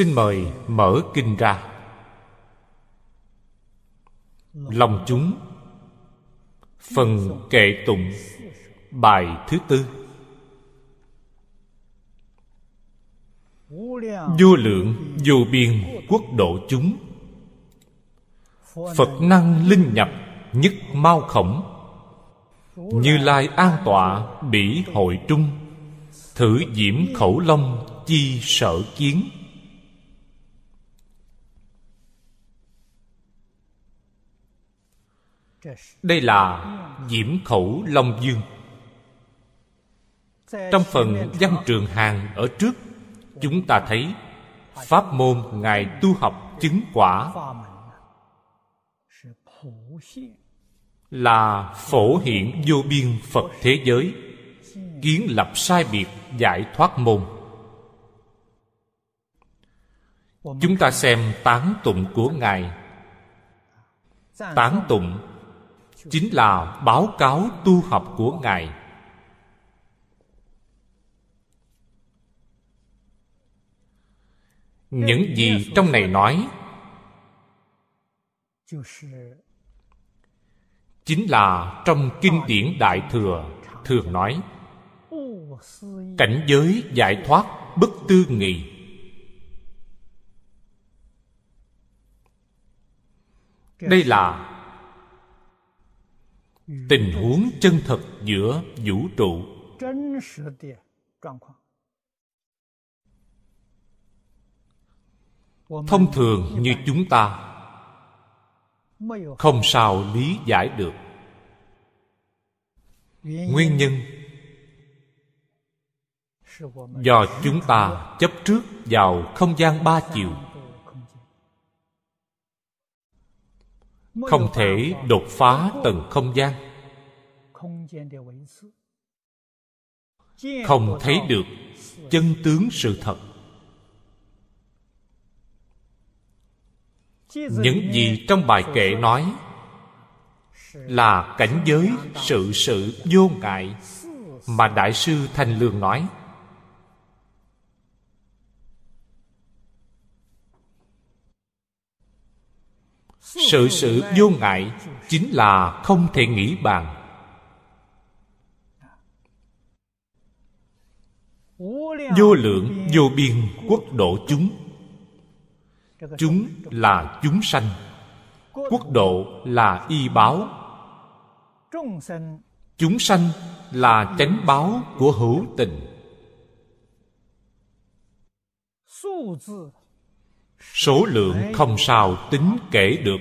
xin mời mở kinh ra. Lòng chúng. Phần kệ tụng. Bài thứ tư. Vô lượng, vô biên quốc độ chúng. Phật năng linh nhập, nhất mau khổng. Như lai an tọa, bỉ hội trung. Thử diễm khẩu long, chi sở kiến. Đây là diễm khẩu long dương. Trong phần văn trường hàng ở trước, chúng ta thấy pháp môn ngài tu học chứng quả là phổ hiện vô biên phật thế giới, kiến lập sai biệt giải thoát môn. Chúng ta xem tán tụng của ngài. Tán tụng chính là báo cáo tu học của ngài. Những gì trong này nói chính là trong kinh điển đại thừa thường nói, cảnh giới giải thoát bất tư nghị. Đây là tình huống chân thật giữa vũ trụ. Thông thường như chúng ta, không sao lý giải được. Nguyên nhân do chúng ta chấp trước vào không gian ba chiều. Không thể đột phá tầng không gian. Không thấy được chân tướng sự thật. Những gì trong bài kệ nói là cảnh giới sự sự vô ngại mà đại sư thanh lương nói sự sự vô ngại chính là không thể nghĩ bàn. Vô lượng, vô biên quốc độ chúng. Chúng là chúng sanh. Quốc độ là y báo. Chúng sanh là chánh báo của hữu tình số lượng không sao tính kể được.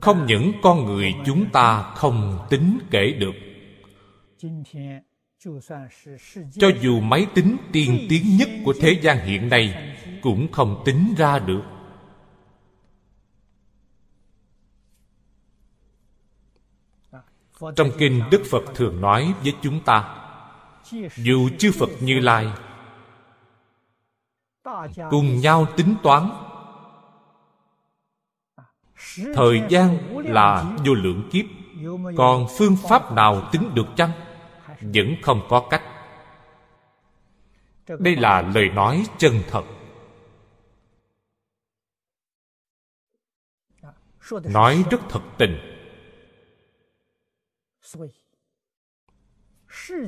Không những con người chúng ta không tính kể được. Cho dù máy tính tiên tiến nhất của thế gian hiện nay cũng không tính ra được. Trong kinh đức phật thường nói với chúng ta, dù chư phật như lai cùng nhau tính toán. Thời gian là vô lượng kiếp. Còn phương pháp nào tính được chăng? Vẫn không có cách. Đây là lời nói chân thật. Nói rất thật tình.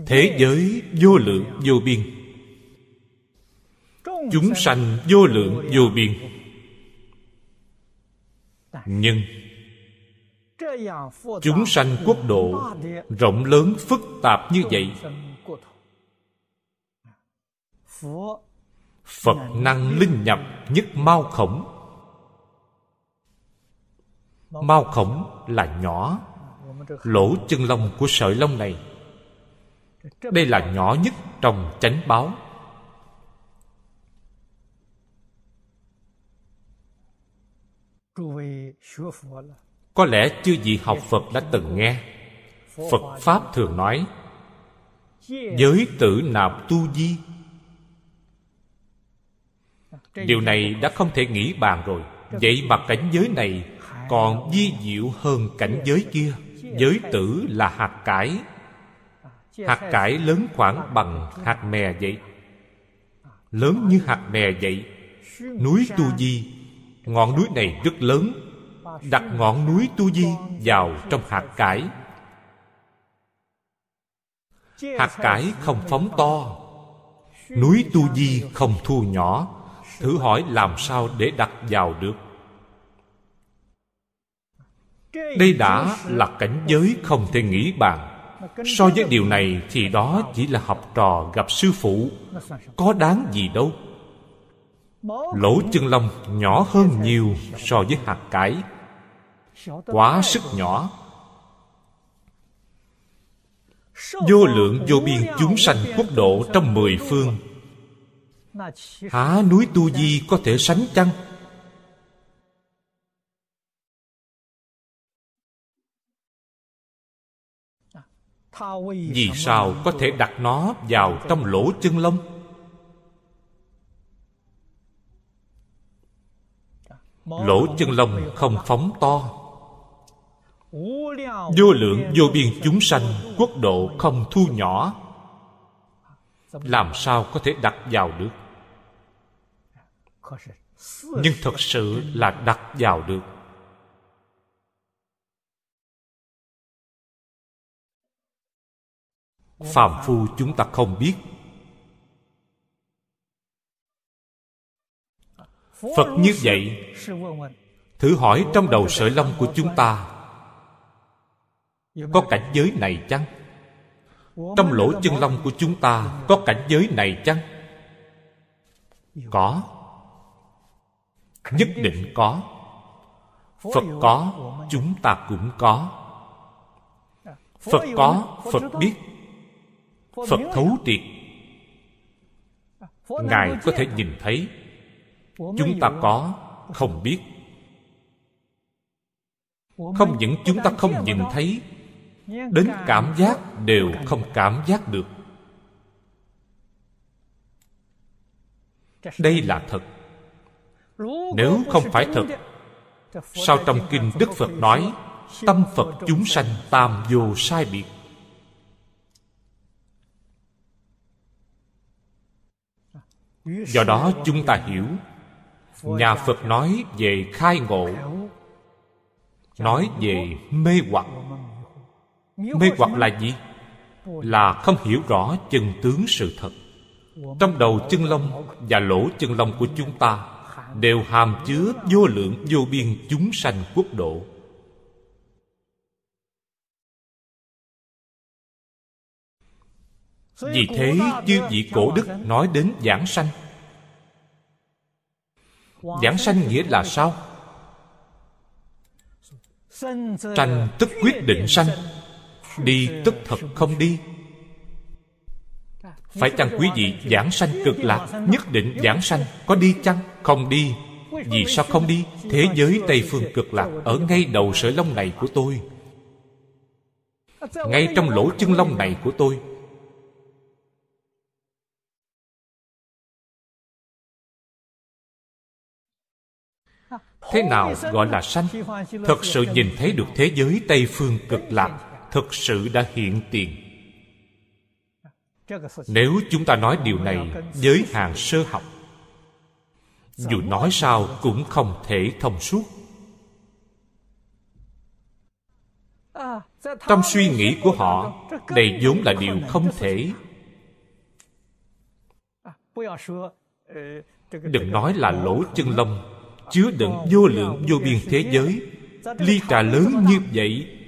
Thế giới vô lượng vô biên chúng sanh vô lượng, vô biên. Nhưng chúng sanh quốc độ rộng lớn, phức tạp như vậy, phật năng linh nhập nhất mau khổng. Mau khổng là nhỏ, lỗ chân lông của sợi lông này. Đây là nhỏ nhất trong chánh báo. Có lẽ chưa gì học phật đã từng nghe. Phật pháp thường nói giới tử nạp tu di? Điều này đã không thể nghĩ bàn rồi. Vậy mà cảnh giới này còn di diệu hơn cảnh giới kia. Giới tử là hạt cải. Hạt cải lớn khoảng bằng hạt mè vậy. Lớn như hạt mè vậy. Núi tu di ngọn núi này rất lớn. Đặt ngọn núi tu di vào trong hạt cải. Hạt cải không phóng to. Núi tu di không thu nhỏ. Thử hỏi làm sao để đặt vào được? Đây đã là cảnh giới không thể nghĩ bàn. So với điều này thì đó chỉ là học trò gặp sư phụ. Có đáng gì đâu lỗ chân lông nhỏ hơn nhiều so với hạt cải. Quá sức nhỏ. Vô lượng vô biên chúng sanh quốc độ trong mười phương. Há núi tu di có thể sánh chăng? Vì sao có thể đặt nó vào trong lỗ chân lông? Lỗ chân lông không phóng to. Vô lượng vô biên chúng sanh, quốc độ không thu nhỏ. Làm sao có thể đặt vào được? Nhưng thật sự là đặt vào được. Phàm phu chúng ta không biết. Phật như vậy, thử hỏi trong đầu sợi lông của chúng ta, có cảnh giới này chăng? Trong lỗ chân lông của chúng ta, có cảnh giới này chăng? Có. Nhất định có. Phật có, chúng ta cũng có. Phật có, phật biết. Phật thấu triệt. Ngài có thể nhìn thấy chúng ta có không biết. Không những chúng ta không nhìn thấy đến cảm giác đều không cảm giác được. Đây là thật. nếu không phải thật sao trong kinh đức phật nói tâm phật chúng sanh tam vô sai biệt. Do đó chúng ta hiểu nhà phật nói về khai ngộ nói về mê hoặc. Mê hoặc là gì? Là không hiểu rõ chân tướng sự thật. Trong đầu chân lông và lỗ chân lông của chúng ta đều hàm chứa vô lượng vô biên chúng sanh quốc độ. Vì thế chư vị cổ đức nói đến giảng sanh giảng sanh nghĩa là sao? Tranh tức quyết định sanh, đi tức thật không đi. Phải chăng quý vị giảng sanh cực lạc, nhất định giảng sanh, có đi chăng? Không đi. Vì sao không đi? Thế giới tây phương cực lạc ở ngay đầu sợi lông này của tôi. Ngay trong lỗ chân lông này của tôi thế nào gọi là sanh? Thật sự nhìn thấy được thế giới tây phương cực lạc, thực sự đã hiện tiền. Nếu chúng ta nói điều này với hàng sơ học, dù nói sao cũng không thể thông suốt. Trong suy nghĩ của họ, đây vốn là điều không thể. Đừng nói là lỗ chân lông chứa đựng vô lượng vô biên thế giới. Ly trà lớn như vậy,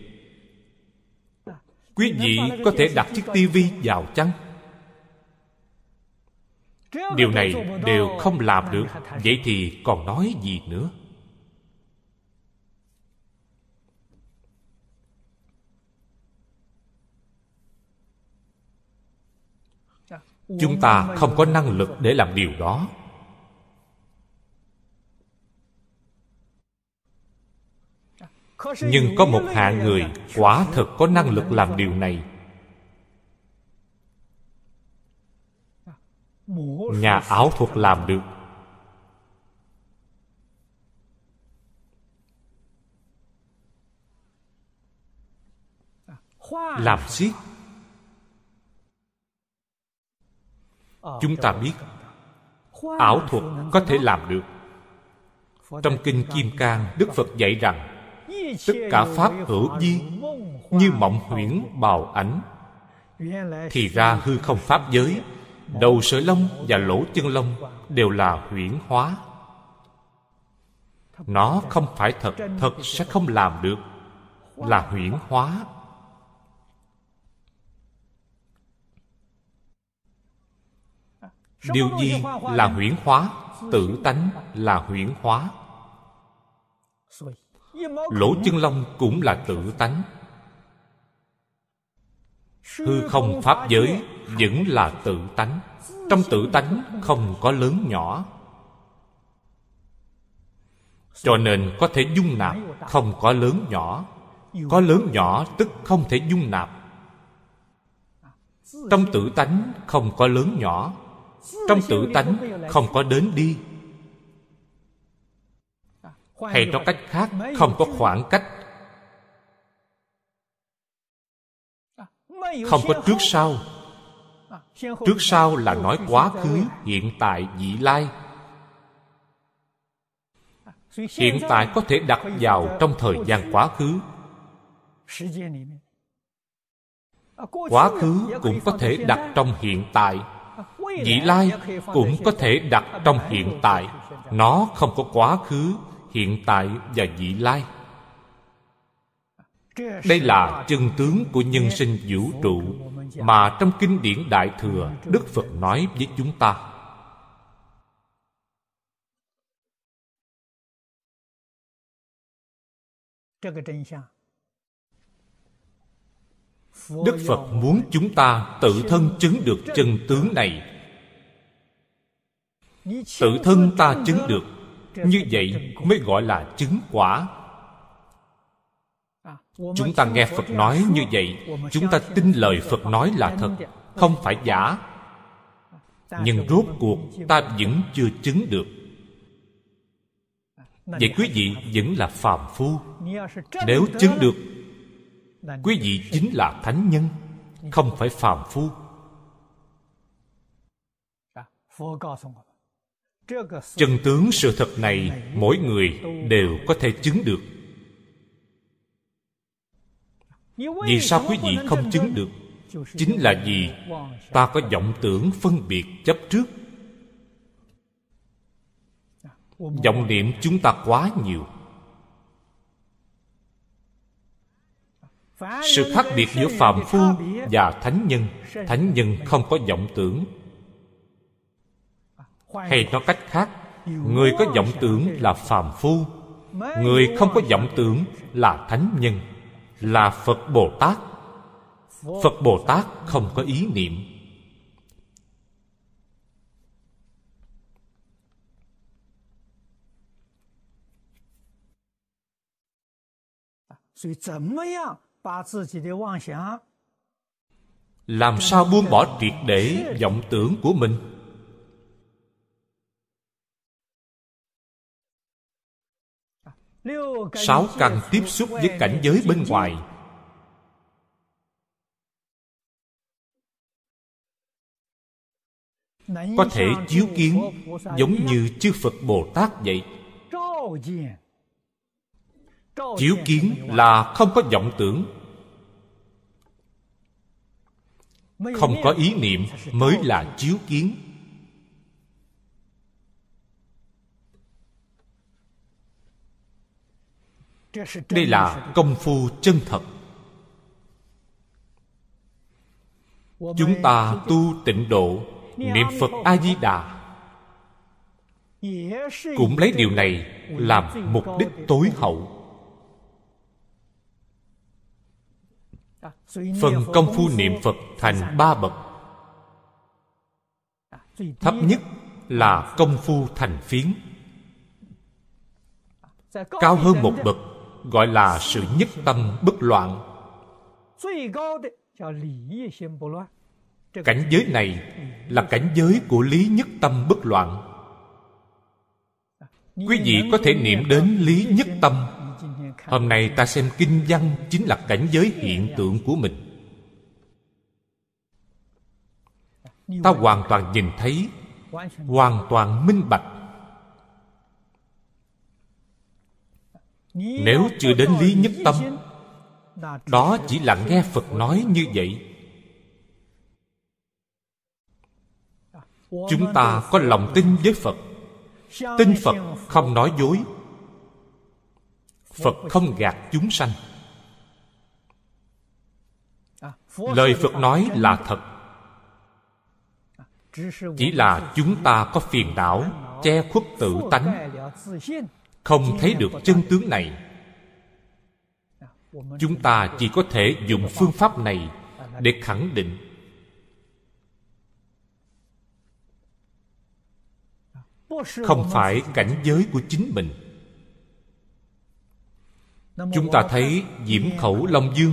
quý vị có thể đặt chiếc tivi vào chăng? Điều này đều không làm được, vậy thì còn nói gì nữa? Chúng ta không có năng lực để làm điều đó. Nhưng có một hạng người quả thật có năng lực làm điều này. Nhà ảo thuật làm được. Làm xiết chúng ta biết, ảo thuật có thể làm được. Trong kinh kim cang, đức phật dạy rằng tất cả pháp hữu di, như mộng huyễn bào ảnh thì ra hư không pháp giới, đầu sợi lông và lỗ chân lông đều là huyễn hóa. Nó không phải thật thật sẽ không làm được, là huyễn hóa. Điều gì là huyễn hóa? Tự tánh là huyễn hóa lỗ chân lông cũng là tự tánh. Hư không pháp giới vẫn là tự tánh. Trong tự tánh không có lớn nhỏ. Cho nên có thể dung nạp không có lớn nhỏ. Có lớn nhỏ tức không thể dung nạp. Trong tự tánh không có lớn nhỏ. Trong tự tánh không có đến đi hay nói cách khác không có khoảng cách. Không có trước sau. Trước sau là nói quá khứ hiện tại vị lai. Hiện tại có thể đặt vào trong thời gian quá khứ. Quá khứ cũng có thể đặt trong hiện tại. Vị lai cũng có thể đặt trong hiện tại. nó không có quá khứ hiện tại và vị lai. Đây là chân tướng của nhân sinh vũ trụ mà trong kinh điển đại thừa, đức phật nói với chúng ta. Đức phật muốn chúng ta tự thân chứng được chân tướng này. Tự thân ta chứng được như vậy mới gọi là chứng quả. Chúng ta nghe phật nói như vậy chúng ta tin lời phật nói là thật không phải giả. Nhưng rốt cuộc ta vẫn chưa chứng được. Vậy quý vị vẫn là phàm phu. Nếu chứng được quý vị chính là thánh nhân không phải phàm phu chân tướng sự thật này mỗi người đều có thể chứng được. Vì sao quý vị không chứng được? Chính là vì ta có vọng tưởng phân biệt chấp trước. Vọng niệm chúng ta quá nhiều. Sự khác biệt giữa phàm phu và thánh nhân thánh nhân không có vọng tưởng hay nói cách khác người có vọng tưởng là phàm phu người không có vọng tưởng là thánh nhân là phật bồ tát. Phật bồ tát không có ý niệm. Làm sao buông bỏ triệt để vọng tưởng của mình sáu căn tiếp xúc với cảnh giới bên ngoài. Có thể chiếu kiến giống như chư phật bồ tát vậy. Chiếu kiến là không có vọng tưởng, không có ý niệm mới là chiếu kiến. Đây là công phu chân thật. Chúng ta tu tịnh độ, niệm phật a di đà cũng lấy điều này làm mục đích tối hậu. Phần công phu niệm phật thành ba bậc. Thấp nhất là công phu thành phiến. Cao hơn một bậc gọi là sự nhất tâm bất loạn. Cảnh giới này là cảnh giới của lý nhất tâm bất loạn. Quý vị có thể niệm đến lý nhất tâm. Hôm nay ta xem kinh văn chính là cảnh giới hiện tượng của mình. Ta hoàn toàn nhìn thấy, hoàn toàn minh bạch. Nếu chưa đến lý nhất tâm, đó chỉ là nghe phật nói như vậy. Chúng ta có lòng tin với phật. Tin phật không nói dối. Phật không gạt chúng sanh. Lời phật nói là thật. Chỉ là chúng ta có phiền não, che khuất tự tánh không thấy được chân tướng này. Chúng ta chỉ có thể dùng phương pháp này để khẳng định. Không phải cảnh giới của chính mình. Chúng ta thấy diễm khẩu long dương.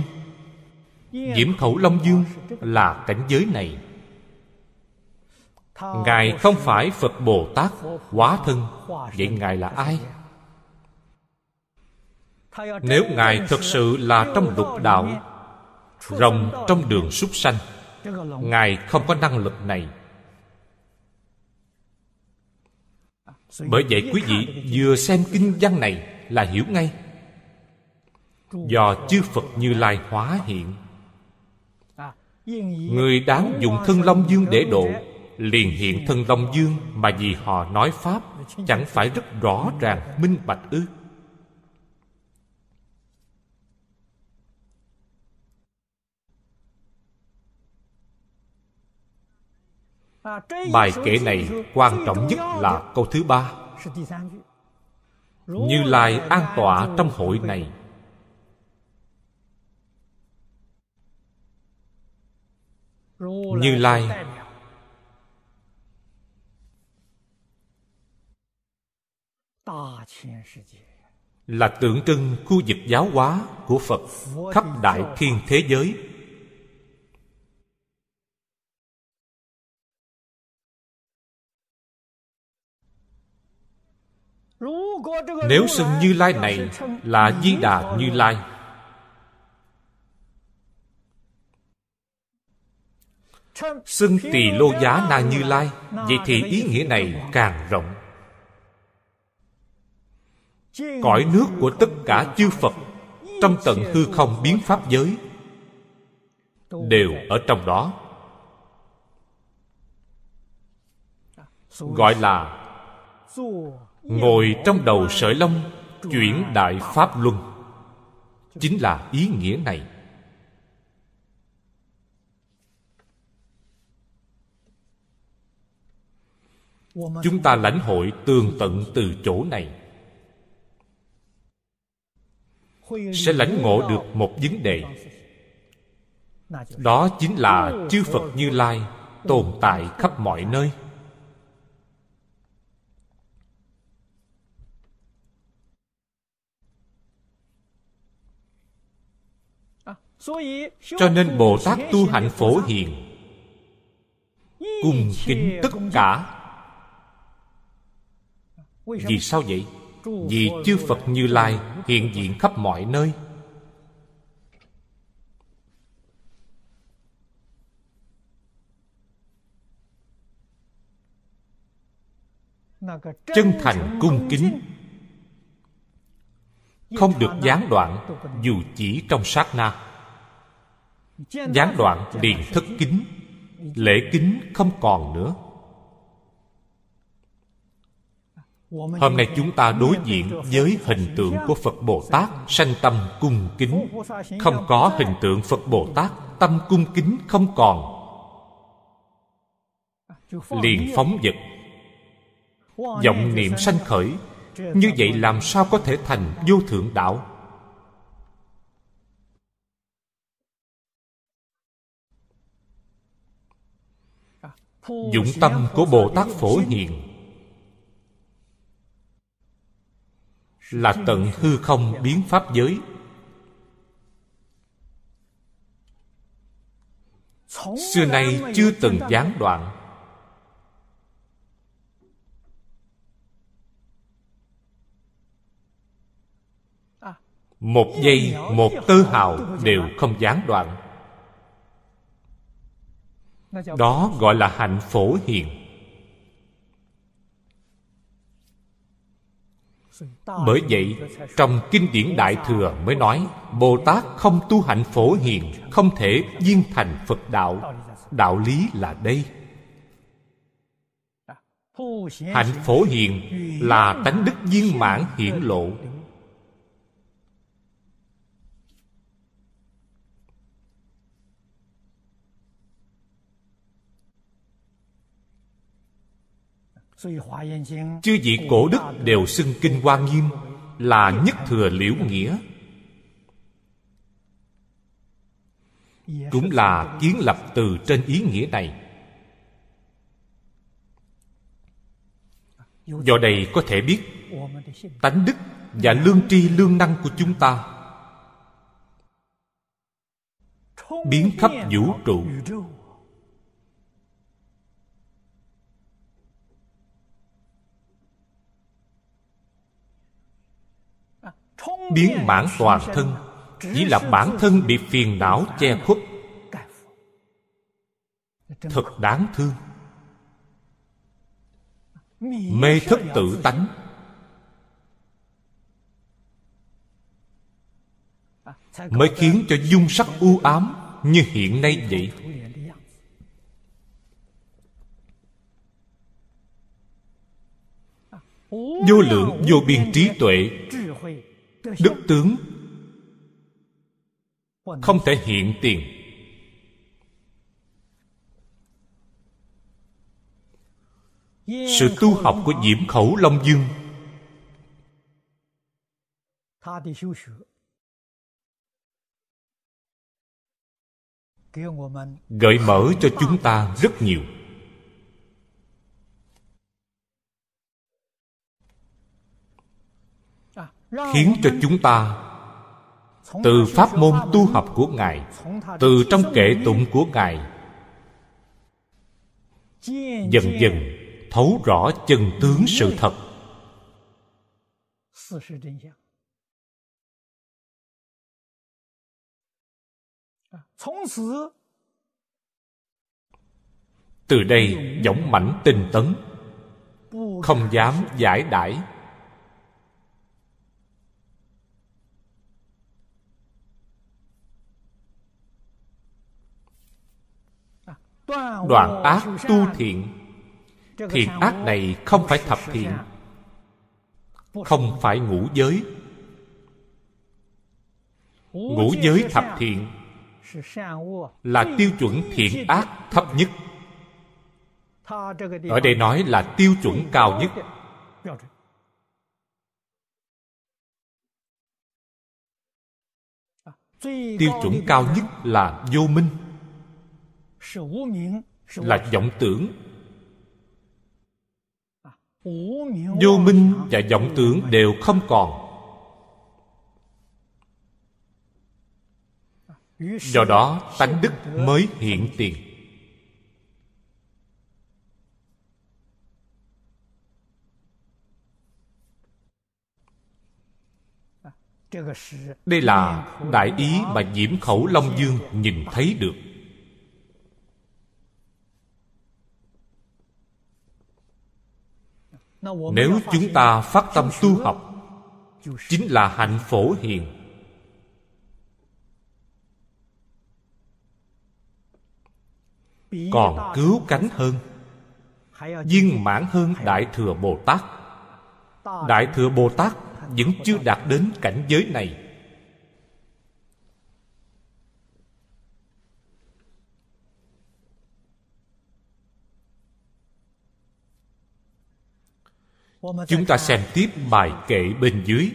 Diễm khẩu long dương là cảnh giới này. Ngài không phải phật bồ tát hóa thân. Vậy ngài là ai? Nếu ngài thực sự là trong lục đạo, rồng trong đường súc sanh, ngài không có năng lực này. Bởi vậy quý vị vừa xem kinh văn này là hiểu ngay. Do chư phật như lai hóa hiện, người đáng dùng thân long dương để độ, liền hiện thân long dương mà vì họ nói pháp, chẳng phải rất rõ ràng, minh bạch ư? Bài kể này quan trọng nhất là câu thứ ba. như lai an tọa trong hội này. Như lai. Là tượng trưng khu vực giáo hóa của phật khắp đại thiên thế giới nếu xưng như lai này là di đà như lai. Xưng tỳ lô giá na như lai vậy thì ý nghĩa này càng rộng. Cõi nước của tất cả chư phật trong tận hư không biến pháp giới đều ở trong đó. Gọi là ngồi trong đầu sợi lông, chuyển đại pháp luân. Chính là ý nghĩa này. Chúng ta lãnh hội tường tận từ chỗ này. Sẽ lãnh ngộ được một vấn đề. Đó chính là chư phật như lai tồn tại khắp mọi nơi. Cho nên bồ tát tu hạnh phổ hiền cung kính tất cả. Vì sao vậy? Vì chư phật như lai hiện diện khắp mọi nơi. Chân thành cung kính không được gián đoạn dù chỉ trong sát na gián đoạn liền thất kính, lễ kính không còn nữa. Hôm nay chúng ta đối diện với hình tượng của phật bồ tát sanh tâm cung kính. Không có hình tượng phật bồ tát, tâm cung kính không còn. Liền phóng vật. Vọng niệm sanh khởi. Như vậy làm sao có thể thành vô thượng đạo? Dũng tâm của bồ tát phổ hiền. Là tận hư không biến pháp giới. Xưa nay chưa từng gián đoạn. Một giây, một tơ hào đều không gián đoạn đó gọi là hạnh phổ hiền. Bởi vậy trong kinh điển đại thừa mới nói bồ tát không tu hạnh phổ hiền không thể viên thành phật đạo. Đạo lý là đây. Hạnh phổ hiền là tánh đức viên mãn hiển lộ chư vị cổ đức đều xưng kinh hoa nghiêm là nhất thừa liễu nghĩa. Cũng là kiến lập từ trên ý nghĩa này. Do đây có thể biết tánh đức và lương tri lương năng của chúng ta biến khắp vũ trụ biến bản toàn thân, chỉ là bản thân bị phiền não che khuất. Thật đáng thương. Mê thất tự tánh. Mới khiến cho dung sắc u ám như hiện nay vậy. Vô lượng vô biên trí tuệ đức tướng không thể hiện tiền. Sự tu học của diễm khẩu long dương. Gợi mở cho chúng ta rất nhiều. Khiến cho chúng ta từ pháp môn tu học của ngài, từ trong kệ tụng của ngài, dần dần thấu rõ chân tướng sự thật. Từ đây dõng mãnh tinh tấn, không dám giải đãi. Đoạn ác tu thiện. Thiện ác này không phải thập thiện, không phải ngũ giới. Ngũ giới thập thiện là tiêu chuẩn thiện ác thấp nhất. Ở đây nói là tiêu chuẩn cao nhất. Tiêu chuẩn cao nhất là vô minh là vọng tưởng. Vô minh và vọng tưởng đều không còn. Do đó tánh đức mới hiện tiền. Đây là đại ý mà diễm khẩu long dương nhìn thấy được nếu chúng ta phát tâm tu học chính là hạnh phổ hiền. Còn cứu cánh hơn viên mãn hơn đại thừa bồ tát. Đại thừa bồ tát vẫn chưa đạt đến cảnh giới này chúng ta xem tiếp bài kệ bên dưới.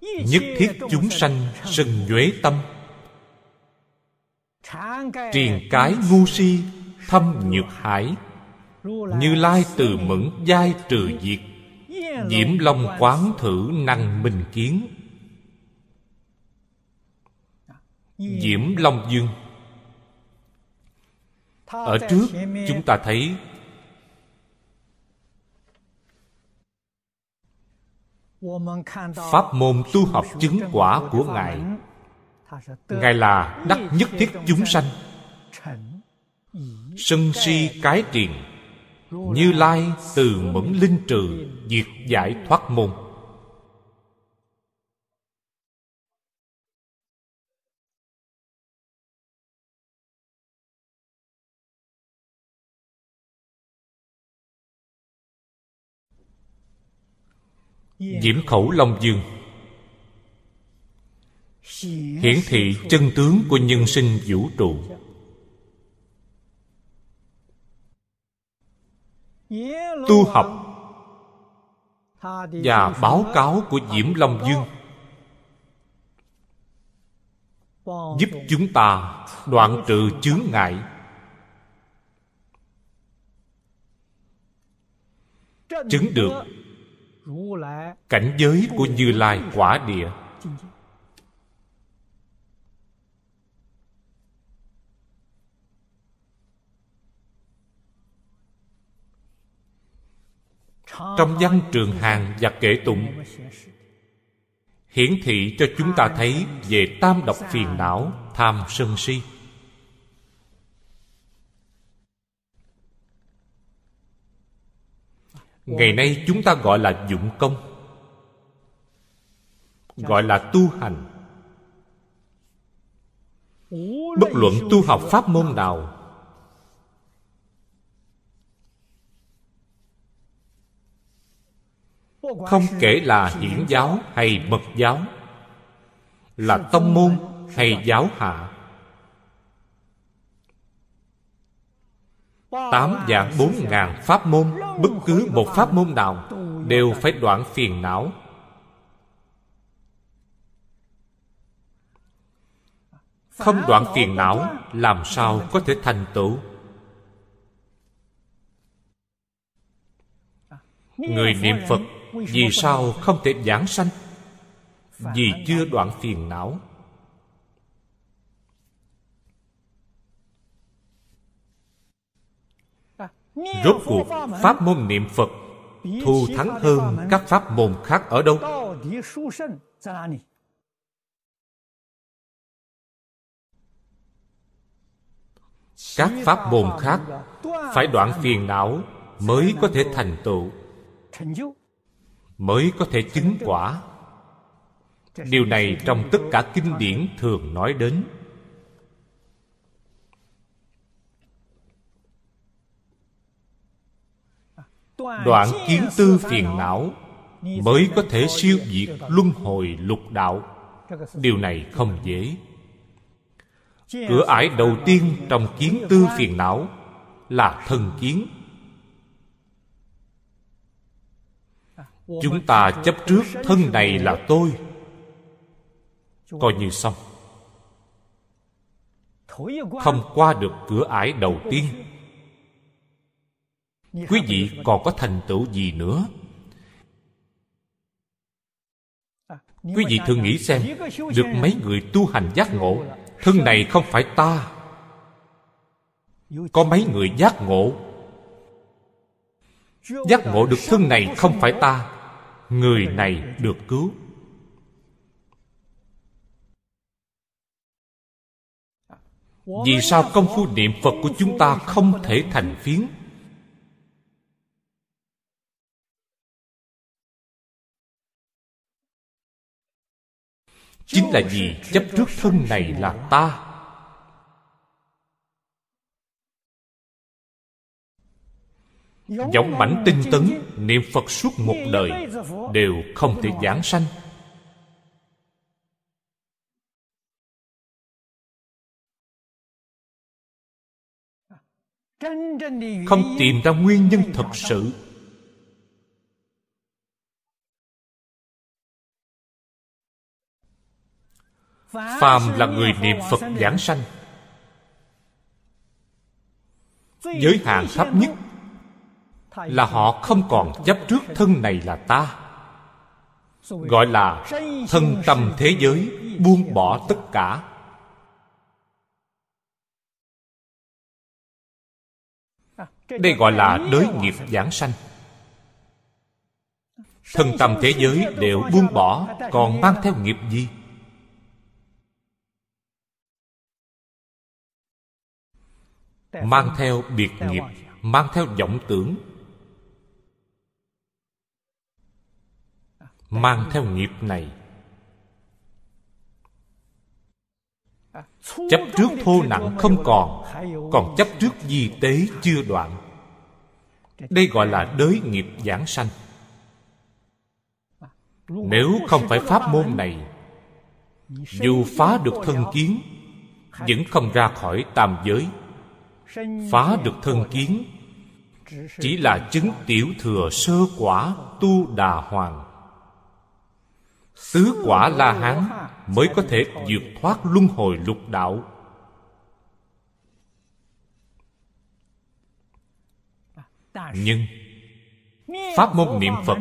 Nhất thiết chúng sanh sân nhuế tâm. Triền cái ngu si thâm nhược hải. Như lai từ mẫn giai trừ diệt. Diễm long quán thử năng minh kiến. Diễm long dương. Ở trước, chúng ta thấy pháp môn tu học chứng quả của ngài. Ngài là đắc nhất thiết chúng sanh. Sân si cái triền, như lai từ mẫn linh trừ diệt giải thoát môn. Diễm khẩu long dương. Hiển thị chân tướng của nhân sinh vũ trụ. Tu học và báo cáo của diễm long dương giúp chúng ta đoạn trừ chướng ngại. Chứng được cảnh giới của như lai quả địa. Trong văn trường hàng và kể tụng, hiển thị cho chúng ta thấy về tam độc phiền não, tham sân si. Ngày nay chúng ta gọi là dụng công, gọi là tu hành. Bất luận tu học pháp môn nào, không kể là hiển giáo hay mật giáo, là tông môn hay giáo hạ tám dạng bốn ngàn pháp môn, bất cứ một pháp môn nào, đều phải đoạn phiền não. Không đoạn phiền não, làm sao có thể thành tựu? Người niệm phật vì sao không thể giảng sanh? Vì chưa đoạn phiền não. Rốt cuộc pháp môn niệm phật thù thắng hơn các pháp môn khác ở đâu? Các pháp môn khác phải đoạn phiền não mới có thể thành tựu. Mới có thể chứng quả. Điều này trong tất cả kinh điển thường nói đến đoạn kiến tư phiền não mới có thể siêu diệt luân hồi lục đạo. Điều này không dễ. cửa ải đầu tiên trong kiến tư phiền não là thân kiến. Chúng ta chấp trước thân này là tôi. Coi như xong. Không qua được cửa ải đầu tiên quý vị còn có thành tựu gì nữa? Quý vị thử nghĩ xem được mấy người tu hành giác ngộ thân này không phải ta. Có mấy người giác ngộ? Giác ngộ được thân này không phải ta. Người này được cứu. vì sao công phu niệm phật của chúng ta không thể thành phiến chính là vì chấp trước thân này là ta. Giống mảnh tinh tấn, niệm phật suốt một đời, đều không thể giảng sanh. Không tìm ra nguyên nhân thật sự phàm là người niệm phật giảng sanh. Giới hạn thấp nhất là họ không còn chấp trước thân này là ta. Gọi là thân tâm thế giới, buông bỏ tất cả. Đây gọi là đới nghiệp giảng sanh. Thân tâm thế giới đều buông bỏ, còn mang theo nghiệp gì? Mang theo biệt nghiệp, mang theo vọng tưởng, mang theo nghiệp này. Chấp trước thô nặng không còn còn chấp trước di tế chưa đoạn. Đây gọi là đới nghiệp giảng sanh. Nếu không phải pháp môn này, dù phá được thân kiến, vẫn không ra khỏi tam giới phá được thân kiến. Chỉ là chứng tiểu thừa sơ quả tu đà hoàng tứ quả la hán mới có thể vượt thoát luân hồi lục đạo. Nhưng pháp môn niệm phật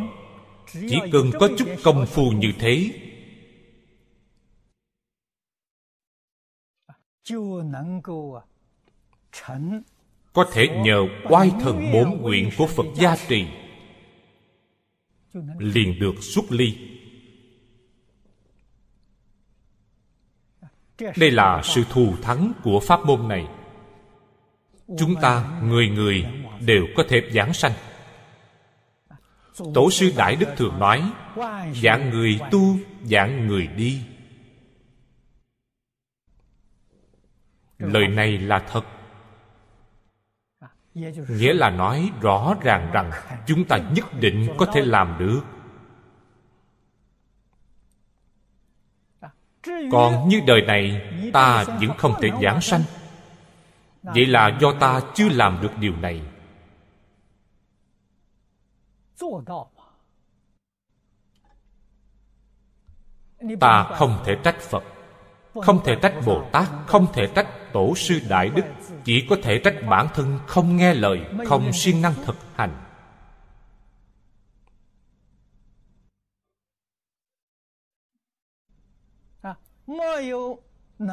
chỉ cần có chút công phu như thế có thể nhờ oai thần bốn nguyện của phật gia trì liền được xuất ly. Đây là sự thù thắng của pháp môn này. Chúng ta người người đều có thể giảng sanh. Tổ sư đại đức thường nói dạng người tu dạng người đi. Lời này là thật nghĩa là nói rõ ràng rằng chúng ta nhất định có thể làm được. Còn như đời này, ta vẫn không thể giảng sanh. Vậy là do ta chưa làm được điều này. Ta không thể trách phật, không thể trách bồ tát, không thể trách tổ sư đại đức chỉ có thể trách bản thân không nghe lời, không siêng năng thực hành.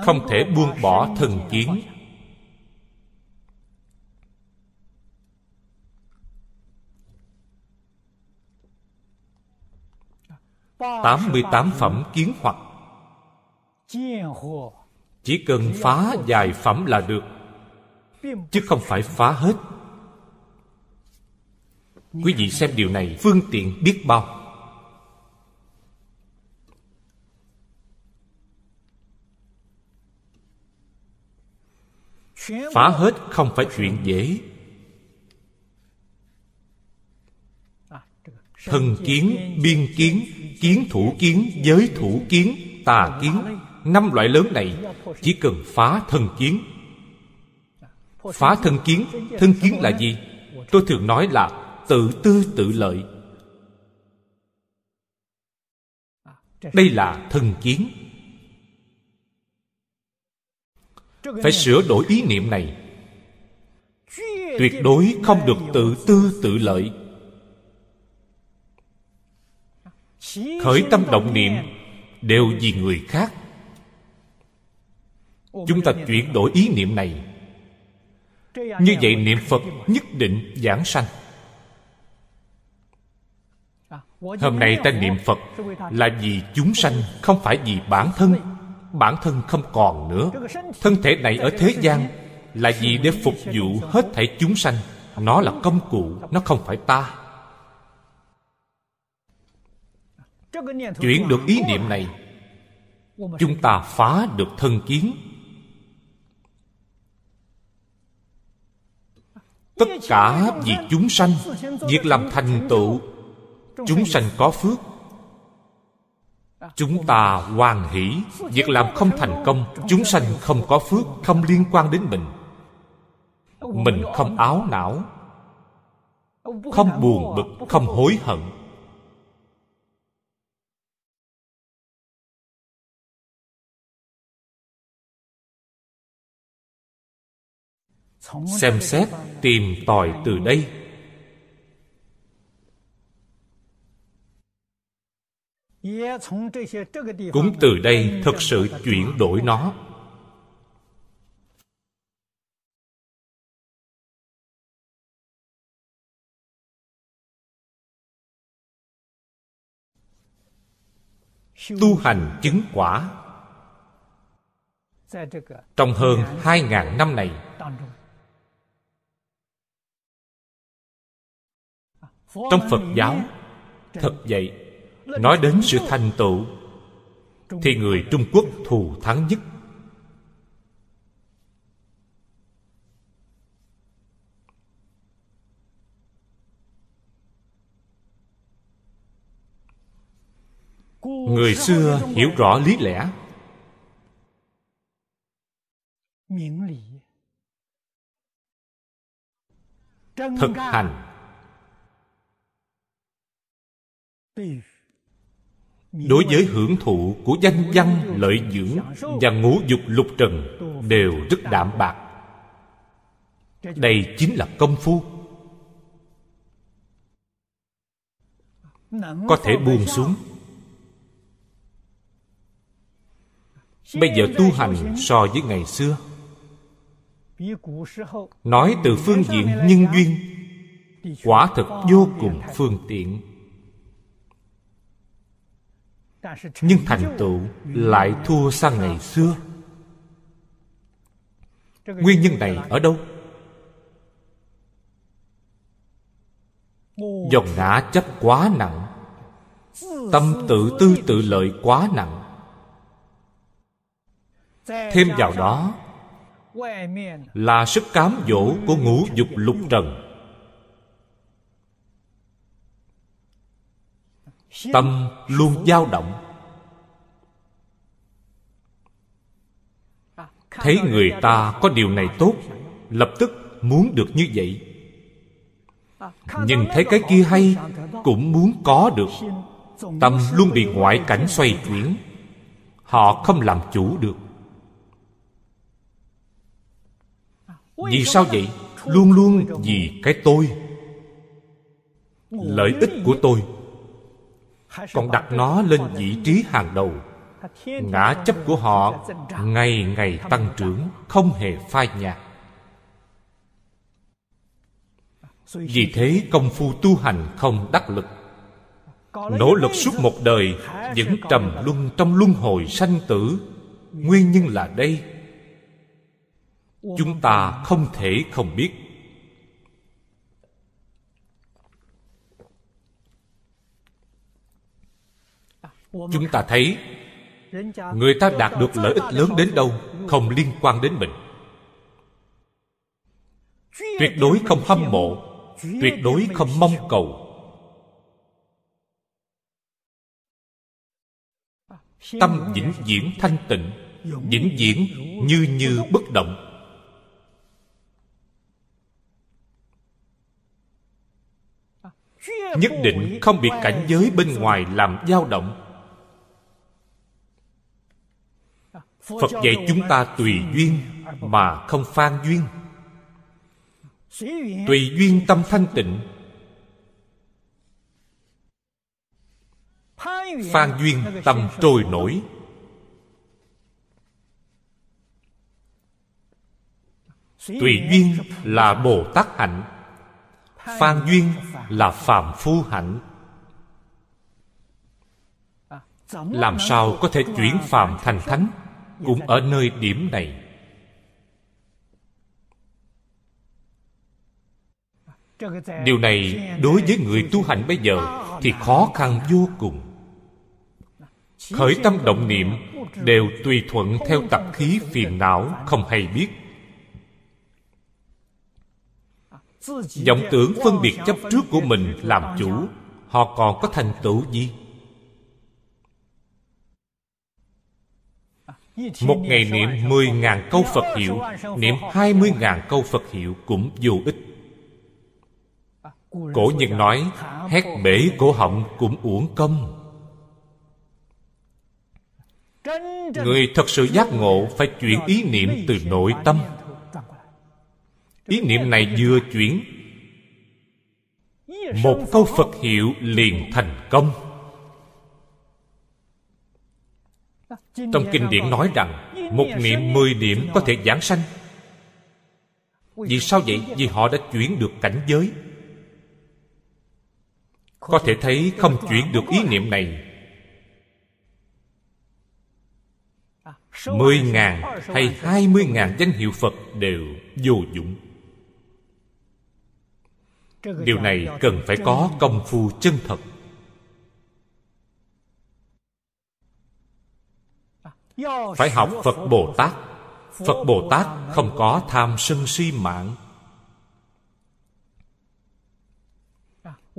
Không thể buông bỏ thần kiến. Tám mươi tám phẩm kiến hoặc chỉ cần phá vài phẩm là được, chứ không phải phá hết. Quý vị xem điều này, phương tiện biết bao. Phá hết không phải chuyện dễ. Thân kiến, biên kiến kiến thủ kiến, giới thủ kiến, tà kiến năm loại lớn này chỉ cần phá thân kiến. Phá thân kiến thân kiến là gì? Tôi thường nói là tự tư tự lợi. Đây là thân kiến. Phải sửa đổi ý niệm này. Tuyệt đối không được tự tư tự lợi. Khởi tâm động niệm đều vì người khác chúng ta chuyển đổi ý niệm này. Như vậy niệm phật nhất định giảng sanh. Hôm nay ta niệm phật là vì chúng sanh không phải vì bản thân. Bản thân không còn nữa. Thân thể này ở thế gian là vì để phục vụ hết thảy chúng sanh. Nó là công cụ nó không phải ta. Chuyển được ý niệm này chúng ta phá được thân kiến tất cả vì chúng sanh, việc làm thành tựu, chúng sanh có phước. Chúng ta hoàn hỷ, việc làm không thành công, chúng sanh không có phước, không liên quan đến mình. Mình không áo não, không buồn bực, không hối hận. xem xét, tìm tòi từ đây. Cũng từ đây thực sự chuyển đổi nó. Tu hành chứng quả. Trong hơn hai ngàn năm này trong phật giáo, thật vậy, nói đến sự thành tựu, thì người trung quốc thù thắng nhất. Người xưa hiểu rõ lý lẽ. Thực hành đối với hưởng thụ của danh văn, lợi dưỡng và ngũ dục lục trần đều rất đạm bạc. Đây chính là công phu. Có thể buông xuống. Bây giờ tu hành so với ngày xưa. Nói từ phương diện nhân duyên, quả thực vô cùng phương tiện nhưng thành tựu lại thua sang ngày xưa. Nguyên nhân này ở đâu? Dòng ngã chấp quá nặng tâm tự tư tự lợi quá nặng. Thêm vào đó là sức cám dỗ của ngũ dục lục trần tâm luôn dao động. Thấy người ta có điều này tốt, lập tức muốn được như vậy. Nhìn thấy cái kia hay, cũng muốn có được. Tâm luôn bị ngoại cảnh xoay chuyển. Họ không làm chủ được. Vì sao vậy? Luôn luôn vì cái tôi. Lợi ích của tôi còn đặt nó lên vị trí hàng đầu. Ngã chấp của họ ngày ngày tăng trưởng không hề phai nhạt. Vì thế công phu tu hành không đắc lực. Nỗ lực suốt một đời vẫn trầm luân trong luân hồi sanh tử. Nguyên nhân là đây. Chúng ta không thể không biết chúng ta thấy người ta đạt được lợi ích lớn đến đâu không liên quan đến mình. Tuyệt đối không hâm mộ tuyệt đối không mong cầu. Tâm vĩnh viễn thanh tịnh vĩnh viễn như như bất động. Nhất định không bị cảnh giới bên ngoài làm dao động phật dạy chúng ta tùy duyên mà không phan duyên. Tùy duyên tâm thanh tịnh. Phan duyên tâm trôi nổi. Tùy duyên là bồ tát hạnh. Phan duyên là phàm phu hạnh. Làm sao có thể chuyển phàm thành thánh? Cũng ở nơi điểm này. Điều này đối với người tu hành bây giờ thì khó khăn vô cùng. Khởi tâm động niệm đều tùy thuận theo tập khí phiền não không hay biết. Vọng tưởng phân biệt chấp trước của mình làm chủ, họ còn có thành tựu gì? Một ngày niệm mười ngàn câu Phật hiệu, Niệm hai mươi ngàn câu Phật hiệu cũng vô ích. Cổ nhân nói, Hét bể cổ họng cũng uổng công. Người thật sự giác ngộ Phải chuyển ý niệm từ nội tâm. Ý niệm này vừa chuyển, Một câu Phật hiệu liền thành công. Trong kinh điển nói rằng Một niệm mười niệm có thể giảng sanh. Vì sao vậy? Vì họ đã chuyển được cảnh giới. Có thể thấy không chuyển được ý niệm này. Mười ngàn hay hai mươi ngàn danh hiệu Phật đều vô dụng. Điều này cần phải có công phu chân thật Phải học Phật Bồ Tát. Phật Bồ Tát không có tham sân si mạng.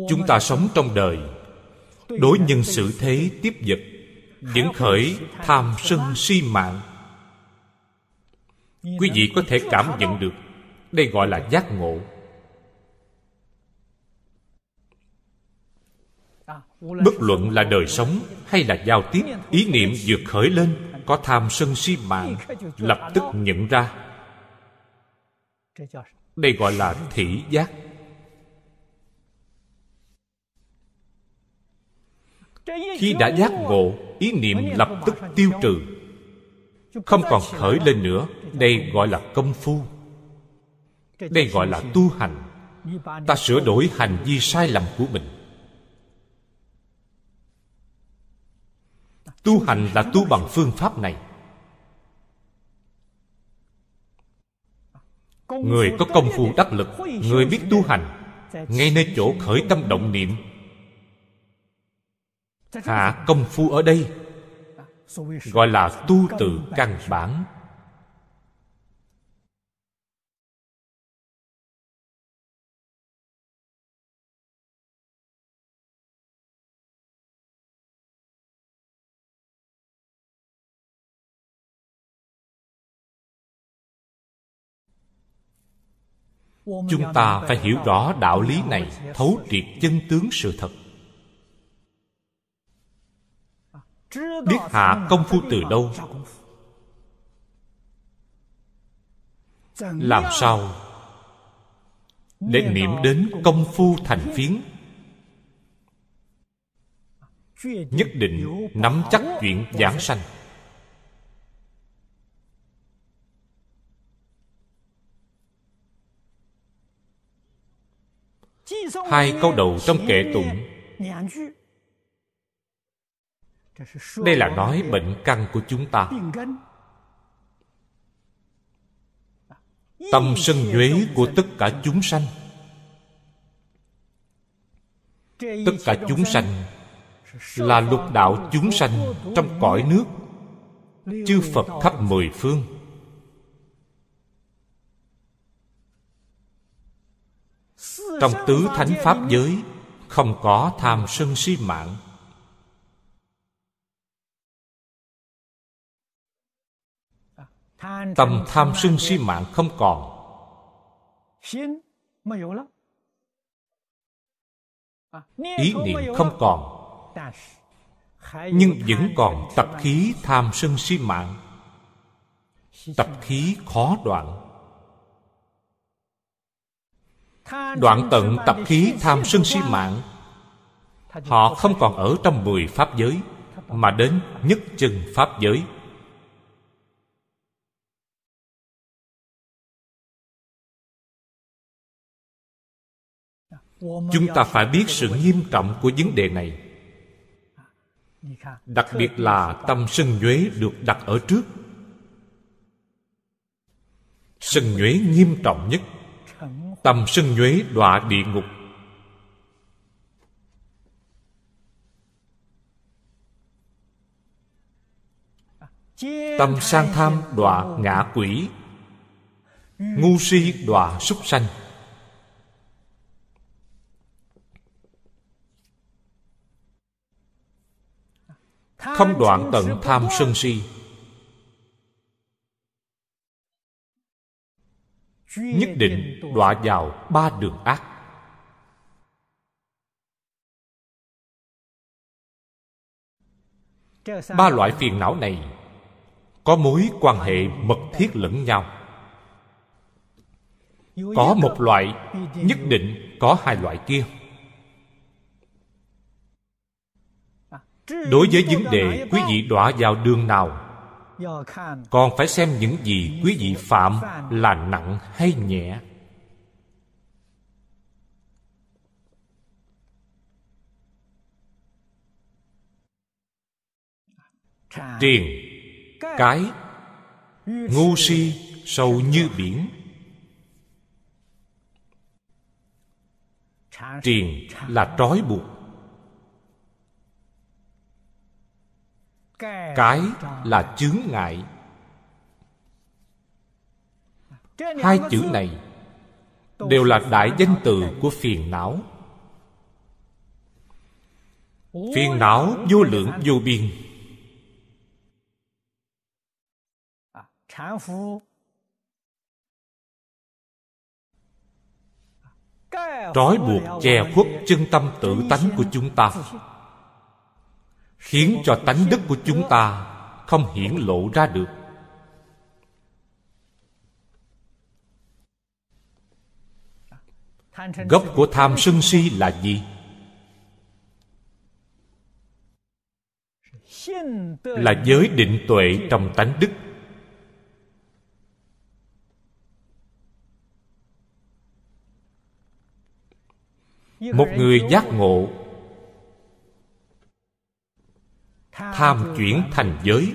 Chúng ta sống trong đời Đối nhân xử thế tiếp vật Vẫn khởi tham sân si mạng. Quý vị có thể cảm nhận được Đây gọi là giác ngộ. Bất luận là đời sống hay là giao tiếp Ý niệm vượt khởi lên có tham sân si mạng Lập tức nhận ra. Đây gọi là thị giác. Khi đã giác ngộ, Ý niệm lập tức tiêu trừ. Không còn khởi lên nữa. Đây gọi là công phu. Đây gọi là tu hành. Ta sửa đổi hành vi sai lầm của mình. Tu hành là tu bằng phương pháp này. Người có công phu đắc lực, Người biết tu hành, Ngay nơi chỗ khởi tâm động niệm. Hạ công phu ở đây, Gọi là tu từ căn bản. Chúng ta phải hiểu rõ đạo lý này thấu triệt chân tướng sự thật. Biết hạ công phu từ đâu? làm sao để niệm đến công phu thành phiến? Nhất định nắm chắc chuyện giảng sanh hai câu đầu trong kệ tụng. Đây là nói bệnh căn của chúng ta. Tâm sân nhuế của tất cả chúng sanh. Tất cả chúng sanh là lục đạo chúng sanh trong cõi nước, chư phật khắp mười phương. Trong tứ thánh pháp giới, không có tham sân si mạng. Tâm tham sân si mạng không còn. Ý niệm không còn. Nhưng vẫn còn tập khí tham sân si mạng. Tập khí khó đoạn đoạn tận tập khí tham sân si mạng. Họ không còn ở trong mười pháp giới mà đến nhất chân pháp giới. Chúng ta phải biết sự nghiêm trọng của vấn đề này. Đặc biệt là tâm sân nhuế được đặt ở trước. Sân nhuế nghiêm trọng nhất tâm sân nhuế đọa địa ngục. Tâm sang tham đọa ngạ quỷ. Ngu si đọa súc sanh. Không đoạn tận tham sân si. Nhất định đọa vào ba đường ác. Ba loại phiền não này có mối quan hệ mật thiết lẫn nhau. Có một loại nhất định có hai loại kia. Đối với vấn đề quý vị đọa vào đường nào còn phải xem những gì quý vị phạm là nặng hay nhẹ. Triền cái ngu si sâu như biển. Triền là trói buộc cái là chướng ngại. Hai chữ này đều là đại danh từ của phiền não. Phiền não vô lượng vô biên. Trói buộc che khuất chân tâm tự tánh của chúng ta khiến cho tánh đức của chúng ta không hiển lộ ra được. Gốc của tham sân si là gì? Là giới định tuệ trong tánh đức. Một người giác ngộ tham chuyển thành giới.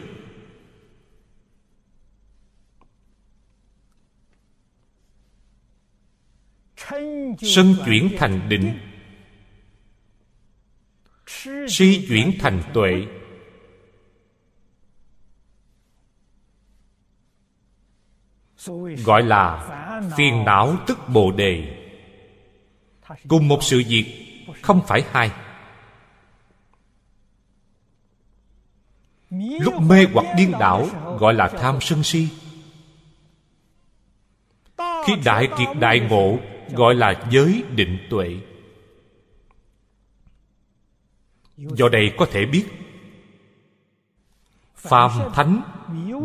Sân chuyển thành định. Si chuyển thành tuệ. Gọi là phiền não tức bồ đề. Cùng một sự việc không phải hai. Lúc mê hoặc điên đảo, gọi là tham sân si. Khi đại triệt đại ngộ, gọi là giới định tuệ. Do đây có thể biết, phàm thánh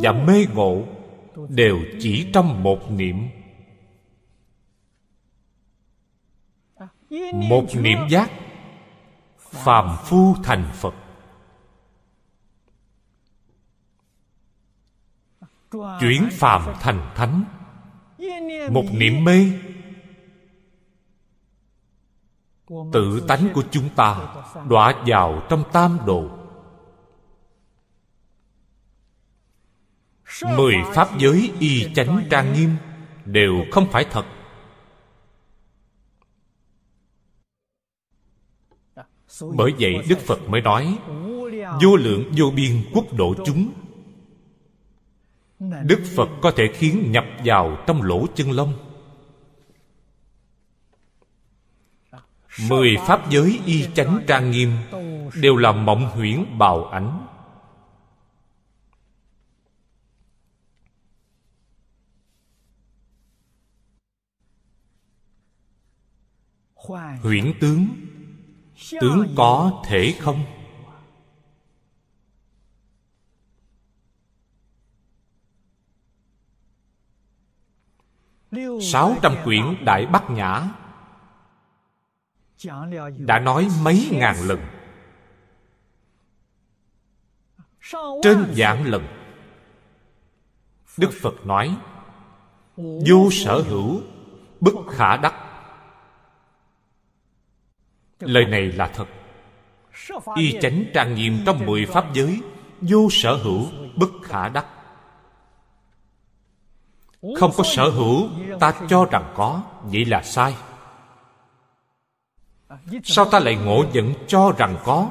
và mê ngộ đều chỉ trong một niệm. Một niệm giác, phàm phu thành phật. Chuyển phàm thành thánh. Một niệm mê. Tự tánh của chúng ta đọa vào trong tam độ mười pháp giới y chánh trang nghiêm đều không phải thật. Bởi vậy đức phật mới nói vô lượng vô biên quốc độ chúng đức phật có thể khiến nhập vào trong lỗ chân lông. Mười pháp giới y chánh trang nghiêm đều là mộng huyễn bào ảnh. Huyễn tướng tướng có thể không sáu trăm quyển đại bát nhã. Đã nói mấy ngàn lần. Trên vạn lần. Đức phật nói vô sở hữu bất khả đắc. Lời này là thật. Y chánh trang nghiêm trong mười pháp giới vô sở hữu bất khả đắc không có sở hữu, ta cho rằng có, vậy là sai. Sao ta lại ngộ nhận cho rằng có?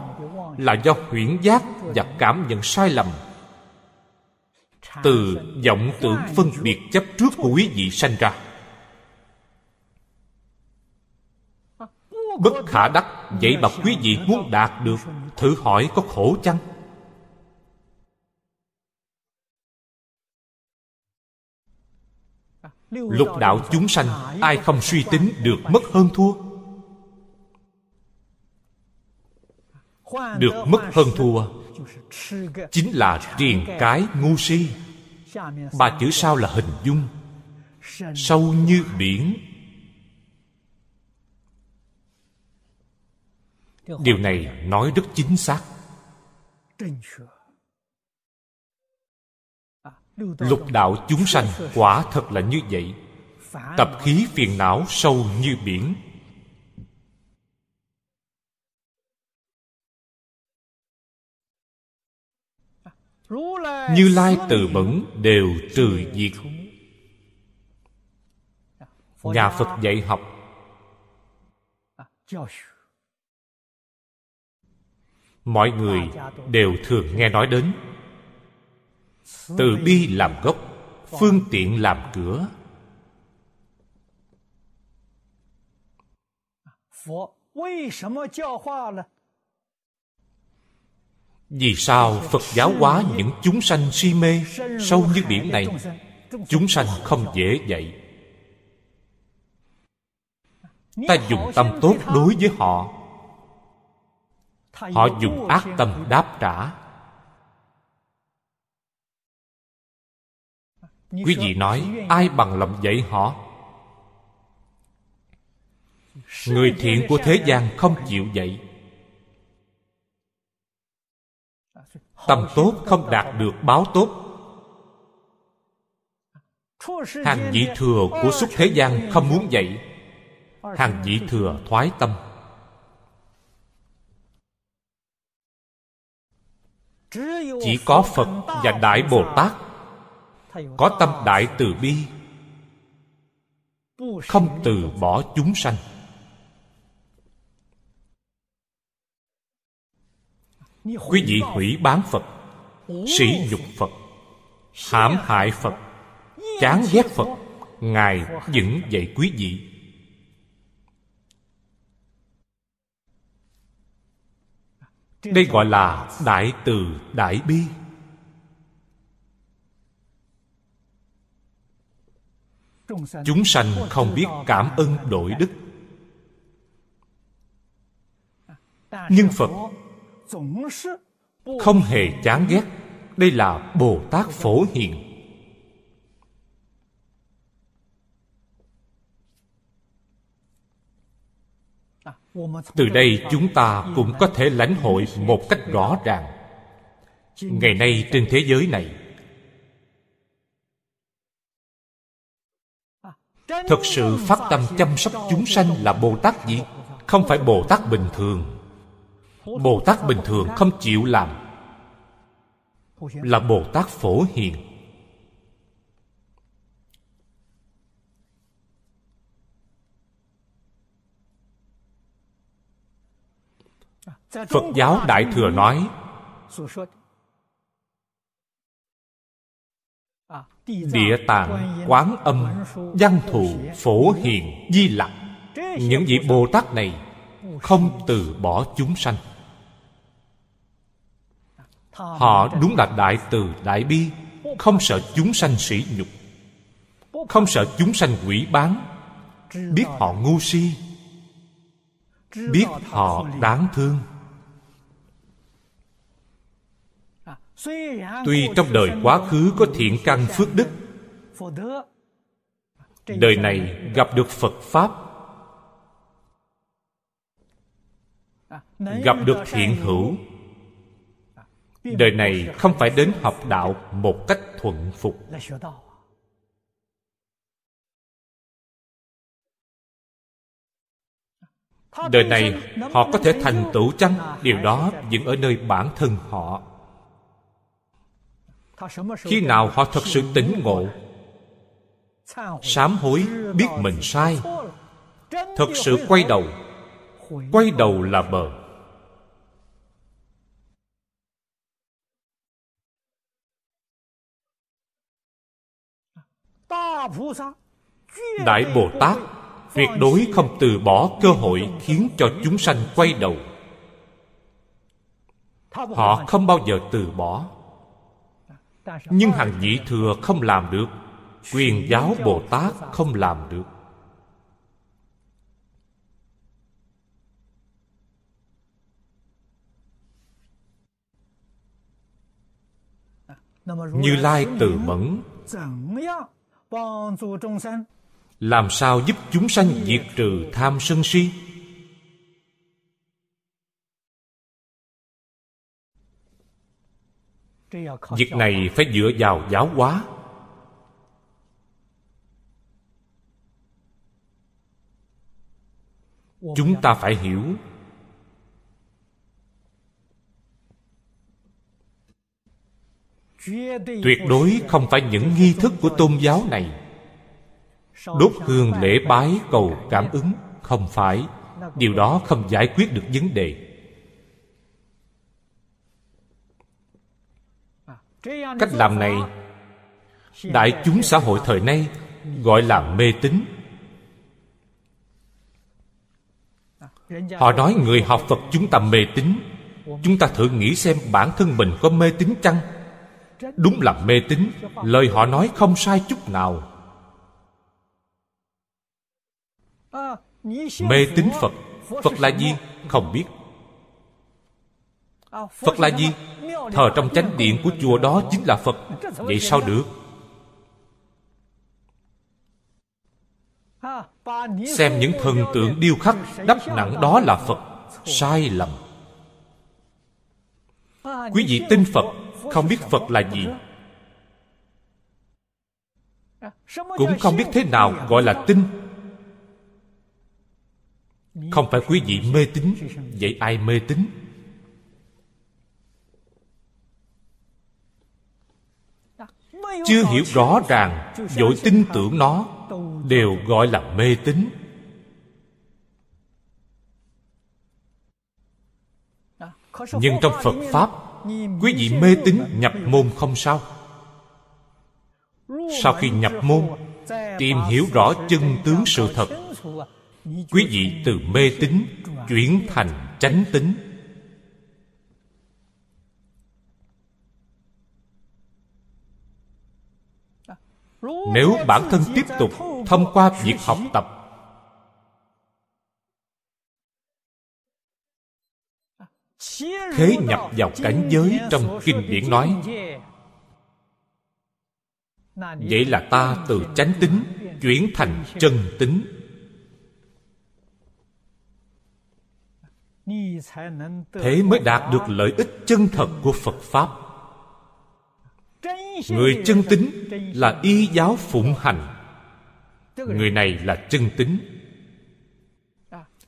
Là do huyễn giác và cảm nhận sai lầm. Từ vọng tưởng phân biệt chấp trước của quý vị sanh ra. Bất khả đắc, vậy mà quý vị muốn đạt được, thử hỏi có khổ chăng? Lục đạo chúng sanh, ai không suy tính được mất hơn thua? Được mất hơn thua chính là triền cái ngu si. Ba chữ sau là hình dung. Sâu như biển. Điều này nói rất chính xác lục đạo chúng sanh quả thật là như vậy. Tập khí phiền não sâu như biển. Như lai từ bẩn đều trừ diệt. Nhà phật dạy học. Mọi người đều thường nghe nói đến từ bi làm gốc phương tiện làm cửa. Vì sao phật giáo hóa những chúng sanh si mê sâu như biển này? Chúng sanh không dễ dạy. Ta dùng tâm tốt đối với họ. Họ dùng ác tâm đáp trả quý vị nói, ai bằng lòng dạy họ? Người thiện của thế gian không chịu dạy. Tâm tốt không đạt được báo tốt. Hàng vị thừa của xuất thế gian không muốn dạy. Hàng vị thừa thoái tâm. Chỉ có phật và đại bồ tát có tâm đại từ bi không từ bỏ chúng sanh. Quý vị hủy bán phật sỉ nhục phật hãm hại phật. Chán ghét phật. ngài vẫn dạy quý vị. Đây gọi là đại từ đại bi chúng sanh không biết cảm ơn đổi đức. Nhưng phật không hề chán ghét. Đây là bồ tát phổ hiền. Từ đây chúng ta cũng có thể lãnh hội một cách rõ ràng. Ngày nay trên thế giới này thực sự phát tâm chăm sóc chúng sanh là bồ tát gì không phải bồ tát bình thường. Bồ tát bình thường không chịu làm. Là bồ tát phổ hiền. Phật giáo đại thừa nói địa tạng, quán âm, văn thù, phổ hiền, di lặc. Những vị bồ tát này không từ bỏ chúng sanh. Họ đúng là đại từ, đại bi, không sợ chúng sanh sỉ nhục, không sợ chúng sanh quỷ bán. Biết họ ngu si, biết họ đáng thương. Tuy trong đời quá khứ có thiện căn phước đức, đời này gặp được phật pháp, gặp được thiện hữu, đời này không phải đến học đạo một cách thuận phục. Đời này họ có thể thành tựu chăng? Điều đó vẫn ở nơi bản thân họ khi nào họ thật sự tỉnh ngộ, sám hối biết mình sai, thật sự quay đầu quay đầu là bờ. Đại bồ tát, tuyệt đối không từ bỏ cơ hội khiến cho chúng sanh quay đầu. Họ không bao giờ từ bỏ nhưng hàng nhị thừa không làm được, quyền giáo bồ tát không làm được. Như lai từ mẫn, làm sao giúp chúng sanh diệt trừ tham sân si? Việc này phải dựa vào giáo hóa. Chúng ta phải hiểu. Tuyệt đối không phải những nghi thức của tôn giáo này. Đốt hương lễ bái cầu cảm ứng không phải. Điều đó không giải quyết được vấn đề. Cách làm này đại chúng xã hội thời nay gọi là mê tín. Họ nói người học phật chúng ta mê tín. Chúng ta thử nghĩ xem bản thân mình có mê tín chăng? Đúng là mê tín, lời họ nói không sai chút nào. Mê tín phật phật là gì? Không biết phật là gì? Thờ trong chánh điện của chùa đó chính là phật. Vậy sao được? Xem những thần tượng điêu khắc, đắp nặng đó là phật. Sai lầm. Quý vị tin phật, không biết phật là gì. Cũng không biết thế nào gọi là tin. Không phải quý vị mê tín. Vậy ai mê tín? Chưa hiểu rõ ràng vội tin tưởng nó, đều gọi là mê tín. Nhưng trong phật pháp, quý vị mê tín nhập môn không sao. Sau khi nhập môn, tìm hiểu rõ chân tướng sự thật, quý vị từ mê tín chuyển thành chánh tín. Nếu bản thân tiếp tục thông qua việc học tập thế nhập vào cảnh giới trong kinh điển nói, vậy là ta từ chánh tính chuyển thành chân tính. Thế mới đạt được lợi ích chân thật của phật pháp người chân tính là y giáo phụng hành. Người này là chân tính.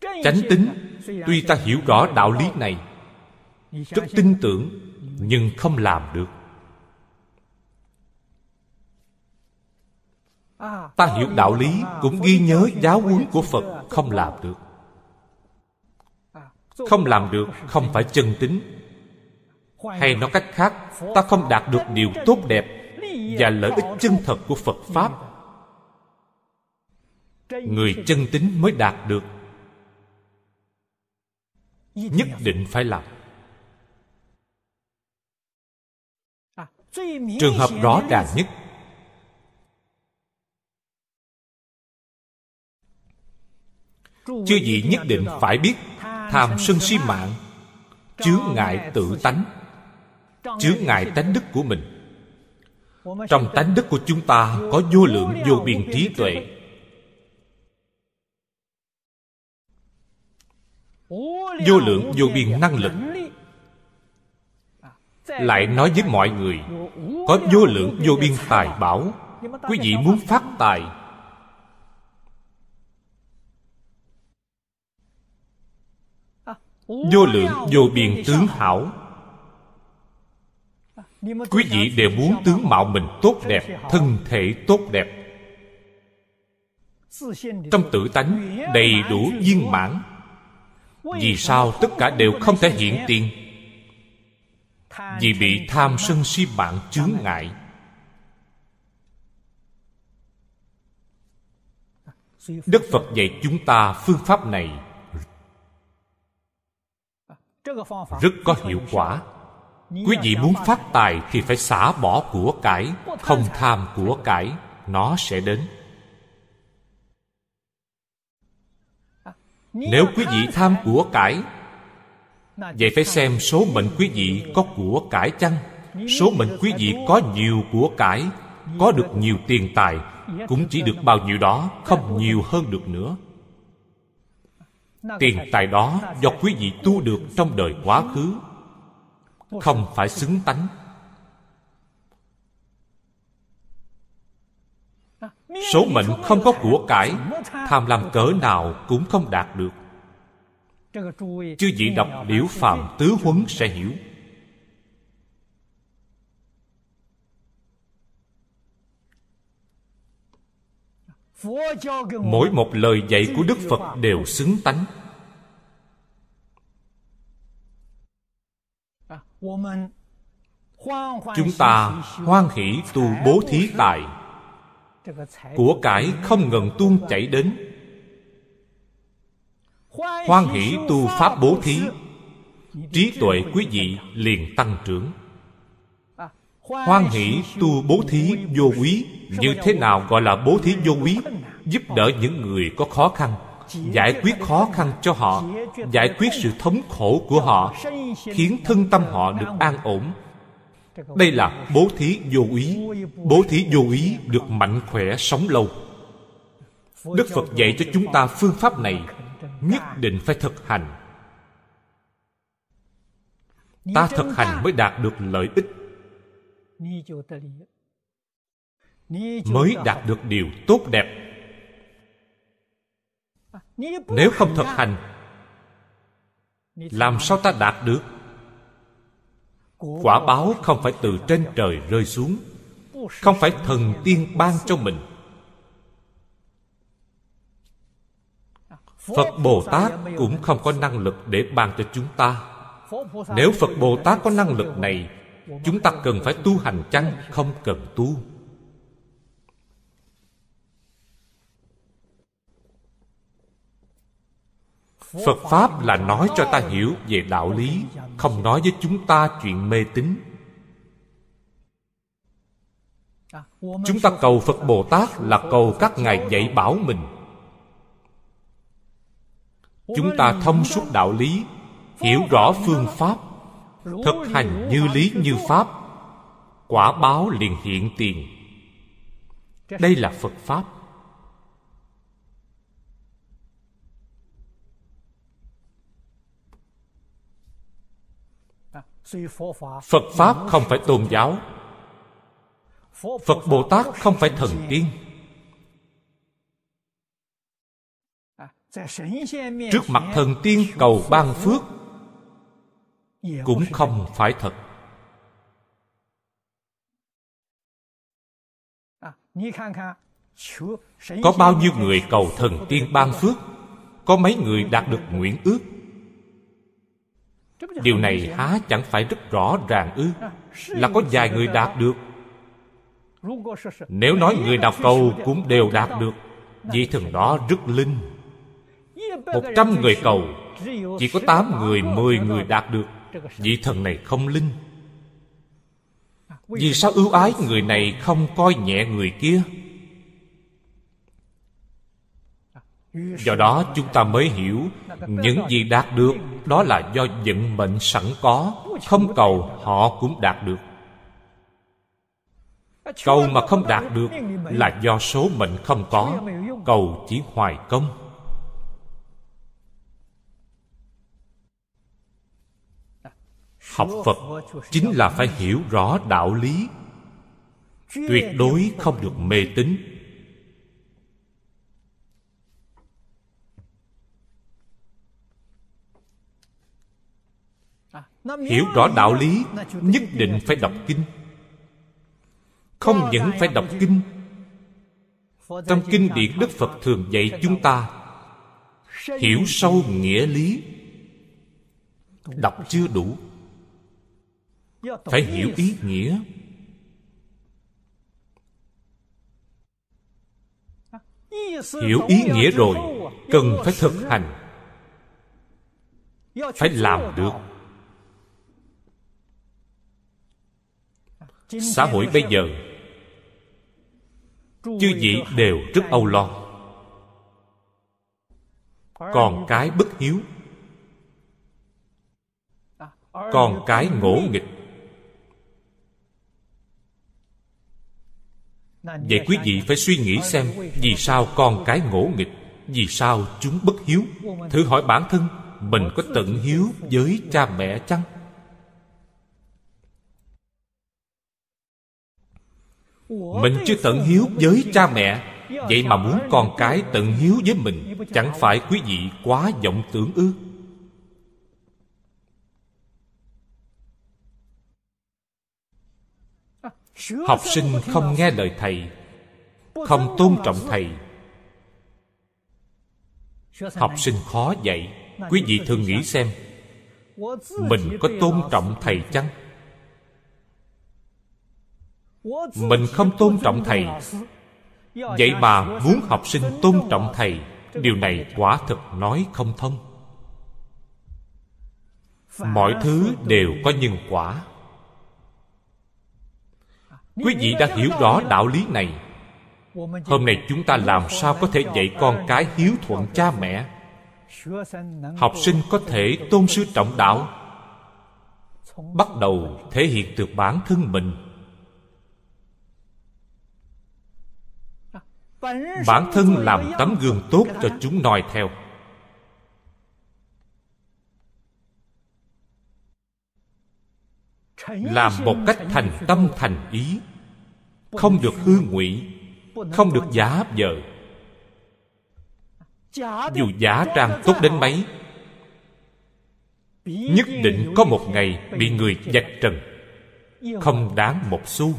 Chánh tính, tuy ta hiểu rõ đạo lý này, rất tin tưởng, nhưng không làm được. Ta hiểu đạo lý cũng ghi nhớ giáo huấn của phật không làm được. Không làm được, không phải chân tính hay nói cách khác, ta không đạt được điều tốt đẹp và lợi ích chân thật của phật pháp. Người chân tính mới đạt được. Nhất định phải làm. Trường hợp rõ ràng nhất. Chư vị nhất định phải biết tham sân si mạng, chướng ngại tự tánh chướng ngại tánh đức của mình. Trong tánh đức của chúng ta có vô lượng vô biên trí tuệ. vô lượng vô biên năng lực. Lại nói với mọi người có vô lượng vô biên tài bảo quý vị muốn phát tài. Vô lượng vô biên tướng hảo quý vị đều muốn tướng mạo mình tốt đẹp thân thể tốt đẹp. Trong tự tánh đầy đủ viên mãn. Vì sao tất cả đều không thể hiện tiền? Vì bị tham sân si mạng chướng ngại. Đức phật dạy chúng ta phương pháp này. Rất có hiệu quả quý vị muốn phát tài thì phải xả bỏ của cải không tham của cải nó sẽ đến. Nếu quý vị tham của cải vậy phải xem số mệnh quý vị có của cải chăng? số mệnh quý vị có nhiều của cải có được nhiều tiền tài cũng chỉ được bao nhiêu đó không nhiều hơn được nữa. Tiền tài đó do quý vị tu được trong đời quá khứ không phải xứng tánh. Số mệnh không có của cải, tham lam cỡ nào cũng không đạt được. Chư vị đọc liễu phàm tứ huấn sẽ hiểu. Mỗi một lời dạy của đức phật đều xứng tánh. Chúng ta hoan hỷ tu bố thí tài. Của cải không ngừng tuôn chảy đến. Hoan hỷ tu pháp bố thí. Trí tuệ quý vị liền tăng trưởng. Hoan hỷ tu bố thí vô quý, như thế nào gọi là bố thí vô quý? Giúp đỡ những người có khó khăn giải quyết khó khăn cho họ, giải quyết sự thống khổ của họ, khiến thân tâm họ được an ổn. Đây là bố thí vô ý, bố thí vô ý được mạnh khỏe sống lâu. Đức phật dạy cho chúng ta phương pháp này, nhất định phải thực hành. Ta thực hành mới đạt được lợi ích. Mới đạt được điều tốt đẹp nếu không thực hành, làm sao ta đạt được? Quả báo không phải từ trên trời rơi xuống, không phải thần tiên ban cho mình. Phật bồ tát cũng không có năng lực để ban cho chúng ta. Nếu phật bồ tát có năng lực này, chúng ta cần phải tu hành chăng? Không cần tu. Phật pháp là nói cho ta hiểu về đạo lý, không nói với chúng ta chuyện mê tín. Chúng ta cầu phật bồ tát là cầu các ngài dạy bảo mình. Chúng ta thông suốt đạo lý, hiểu rõ phương pháp, thực hành như lý như pháp, quả báo liền hiện tiền. Đây là phật pháp. Phật pháp không phải tôn giáo. Phật bồ tát không phải thần tiên. Trước mặt thần tiên cầu ban phước cũng không phải thật. Có bao nhiêu người cầu thần tiên ban phước? Có mấy người đạt được nguyện ước điều này há chẳng phải rất rõ ràng ư? Là có vài người đạt được. Nếu nói người nào cầu cũng đều đạt được. Vị thần đó rất linh. Một trăm người cầu chỉ có tám người mười người đạt được. Vị thần này không linh. Vì sao ưu ái người này không coi nhẹ người kia do đó chúng ta mới hiểu những gì đạt được, đó là do vận mệnh sẵn có, không cầu họ cũng đạt được. Cầu mà không đạt được là do số mệnh không có, cầu chỉ hoài công. Học phật chính là phải hiểu rõ đạo lý. Tuyệt đối không được mê tín. Hiểu rõ đạo lý nhất định phải đọc kinh. Không những phải đọc kinh trong kinh điển đức phật thường dạy chúng ta hiểu sâu nghĩa lý đọc chưa đủ phải hiểu ý nghĩa. Hiểu ý nghĩa rồi cần phải thực hành phải làm được xã hội bây giờ chư vị đều rất âu lo. Còn cái bất hiếu còn cái ngỗ nghịch. Vậy quý vị phải suy nghĩ xem vì sao con cái ngỗ nghịch vì sao chúng bất hiếu? Thử hỏi bản thân mình có tận hiếu với cha mẹ chăng mình chưa tận hiếu với cha mẹ. vậy mà muốn con cái tận hiếu với mình chẳng phải quý vị quá vọng tưởng ư? Học sinh không nghe lời thầy không tôn trọng thầy. Học sinh khó dạy quý vị thường nghĩ xem mình có tôn trọng thầy chăng mình không tôn trọng thầy. Vậy mà muốn học sinh tôn trọng thầy, điều này quả thực nói không thông. Mọi thứ đều có nhân quả. Quý vị đã hiểu rõ đạo lý này. Hôm nay chúng ta làm sao có thể dạy con cái hiếu thuận cha mẹ? Học sinh có thể tôn sư trọng đạo. Bắt đầu thể hiện từ bản thân mình. Bản thân làm tấm gương tốt cho chúng noi theo. Làm một cách thành tâm thành ý. Không được hư ngụy, không được giả vờ dù giả trang tốt đến mấy, nhất định có một ngày bị người vạch trần. Không đáng một xu.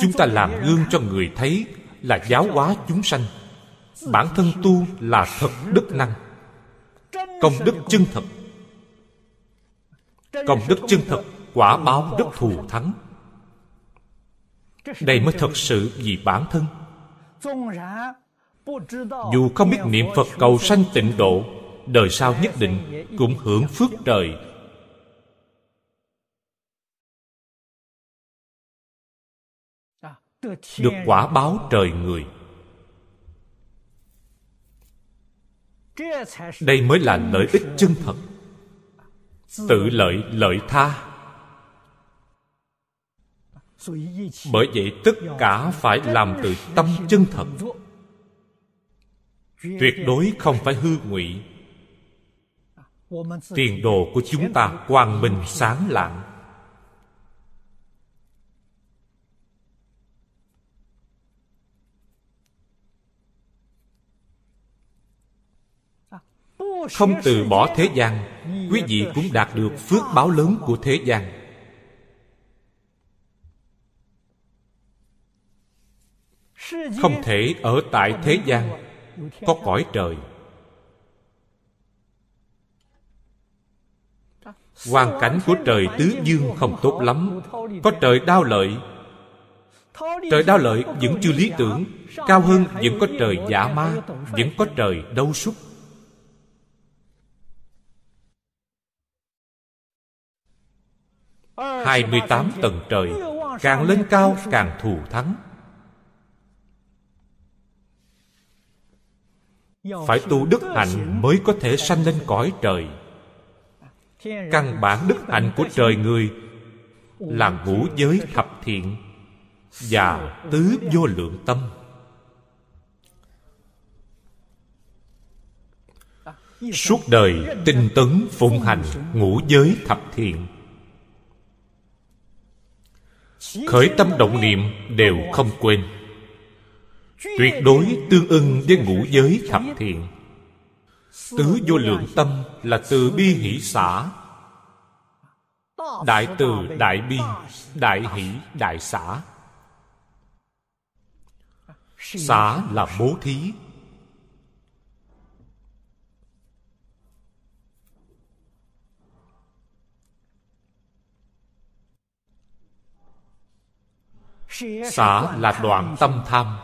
Chúng ta làm gương cho người thấy là giáo hóa chúng sanh. Bản thân tu là thật đức năng. Công đức chân thật. Công đức chân thật quả báo đức thù thắng. Đây mới thật sự vì bản thân. Dù không biết niệm phật cầu sanh tịnh độ, đời sau nhất định cũng hưởng phước trời được quả báo trời người. Đây mới là lợi ích chân thật. Tự lợi lợi tha. Bởi vậy tất cả phải làm từ tâm chân thật. Tuyệt đối không phải hư ngụy. Tiền đồ của chúng ta quang minh sáng lạng. Không từ bỏ thế gian, quý vị cũng đạt được phước báo lớn của thế gian. Không thể ở tại thế gian, có cõi trời. Hoàn cảnh của trời tứ dương không tốt lắm, có trời đau lợi. Trời đau lợi vẫn chưa lý tưởng, cao hơn vẫn có trời giả ma, vẫn có trời đâu súc. 28 tầng trời, Càng lên cao càng thù thắng. Phải tu đức hạnh mới có thể sanh lên cõi trời. Căn bản đức hạnh của trời người Là ngũ giới thập thiện Và tứ vô lượng tâm. Suốt đời tinh tấn phụng hành ngũ giới thập thiện khởi tâm động niệm đều không quên. Tuyệt đối tương ưng với ngũ giới thập thiện. Tứ vô lượng tâm là từ bi hỷ xã đại từ đại bi, đại hỷ đại xã xã là bố thí. Xả là đoạn tâm tham.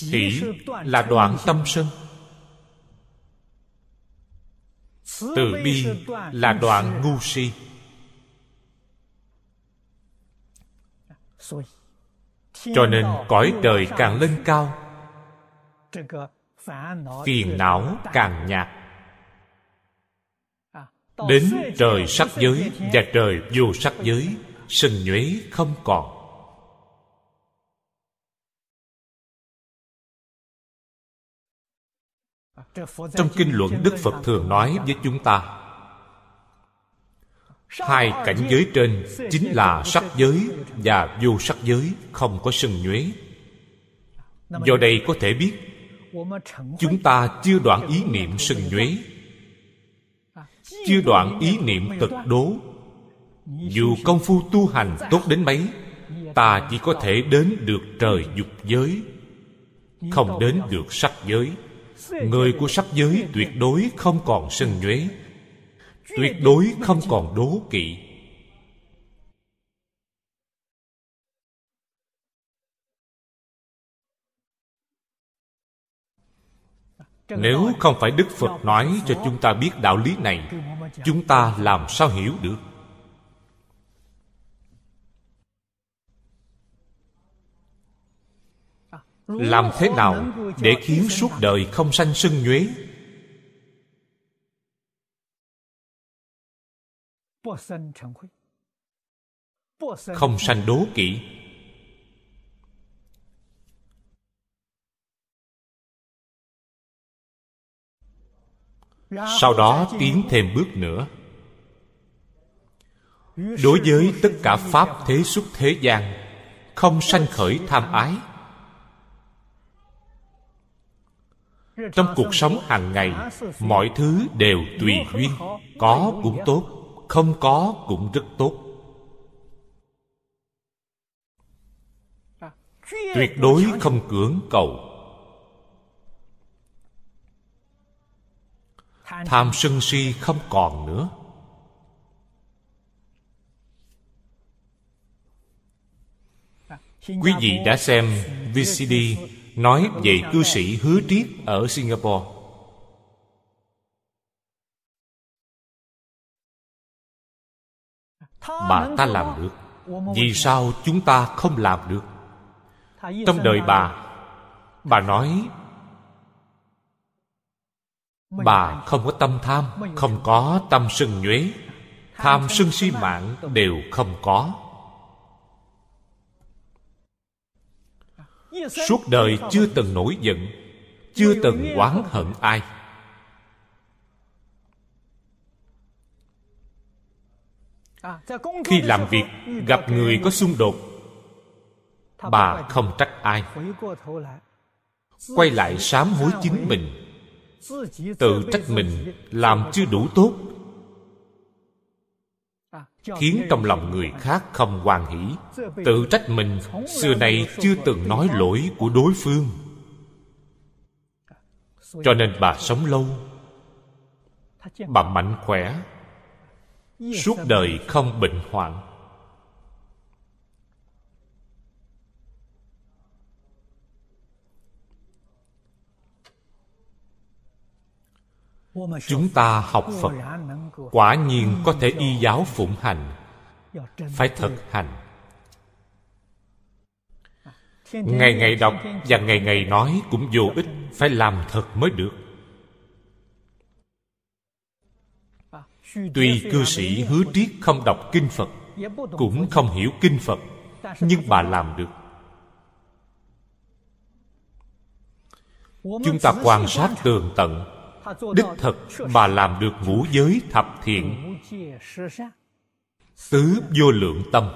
Hỷ là đoạn tâm sân từ bi là đoạn ngu si. Cho nên cõi trời càng lên cao phiền não càng nhạt. Đến trời sắc giới và trời vô sắc giới sừng nhuế không còn. Trong kinh luận, đức phật thường nói với chúng ta, hai cảnh giới trên chính là sắc giới và vô sắc giới, không có sừng nhuế. Do đây có thể biết, chúng ta chưa đoạn ý niệm sừng nhuế. Chưa đoạn ý niệm tật đố dù công phu tu hành tốt đến mấy, ta chỉ có thể đến được trời dục giới. Không đến được sắc giới. Người của sắc giới tuyệt đối không còn sân nhuế. Tuyệt đối không còn đố kỵ. Nếu không phải đức phật nói cho chúng ta biết đạo lý này, chúng ta làm sao hiểu được? Làm thế nào để khiến suốt đời không sanh sân nhuế không sanh đố kỵ. Sau đó tiến thêm bước nữa. Đối với tất cả pháp thế xuất thế gian không sanh khởi tham ái trong cuộc sống hàng ngày, mọi thứ đều tùy duyên. Có cũng tốt, không có cũng rất tốt. Tuyệt đối không cưỡng cầu. Tham sân si không còn nữa. Quý vị đã xem vcd nói về cư sĩ hứa triết ở singapore. Bà ta làm được. Vì sao chúng ta không làm được? Trong đời bà bà nói, bà không có tâm tham, không có tâm sân nhuế. Tham sân si mạng đều không có. Suốt đời chưa từng nổi giận chưa từng oán hận ai. Khi làm việc gặp người có xung đột bà không trách ai. quay lại sám hối chính mình. Tự trách mình làm chưa đủ tốt khiến trong lòng người khác không hoan hỷ. Tự trách mình, xưa nay chưa từng nói lỗi của đối phương. Cho nên bà sống lâu, bà mạnh khỏe, suốt đời không bệnh hoạn. Chúng ta học phật, quả nhiên có thể y giáo phụng hành. Phải thực hành. Ngày ngày đọc và ngày ngày nói cũng vô ích, phải làm thật mới được. Tuy cư sĩ hứa triết không đọc kinh phật, cũng không hiểu kinh phật, nhưng bà làm được. Chúng ta quan sát tường tận đích thực mà làm được ngũ giới thập thiện. Tứ vô lượng tâm.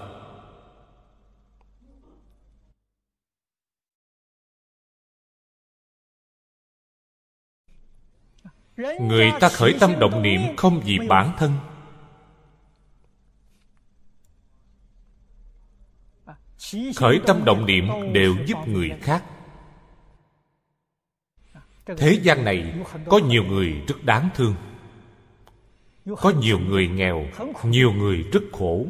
Người ta khởi tâm động niệm không vì bản thân. Khởi tâm động niệm đều giúp người khác thế gian này có nhiều người rất đáng thương. Có nhiều người nghèo, nhiều người rất khổ.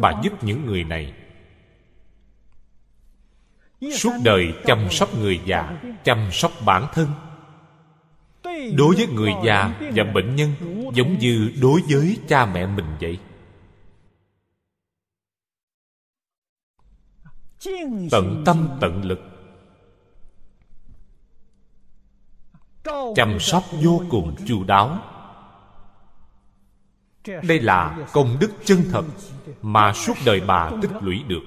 Bà giúp những người này, suốt đời chăm sóc người già, chăm sóc bản thân. Đối với người già và bệnh nhân, giống như đối với cha mẹ mình vậy. Tận tâm tận lực chăm sóc vô cùng chu đáo. Đây là công đức chân thật mà suốt đời bà tích lũy được.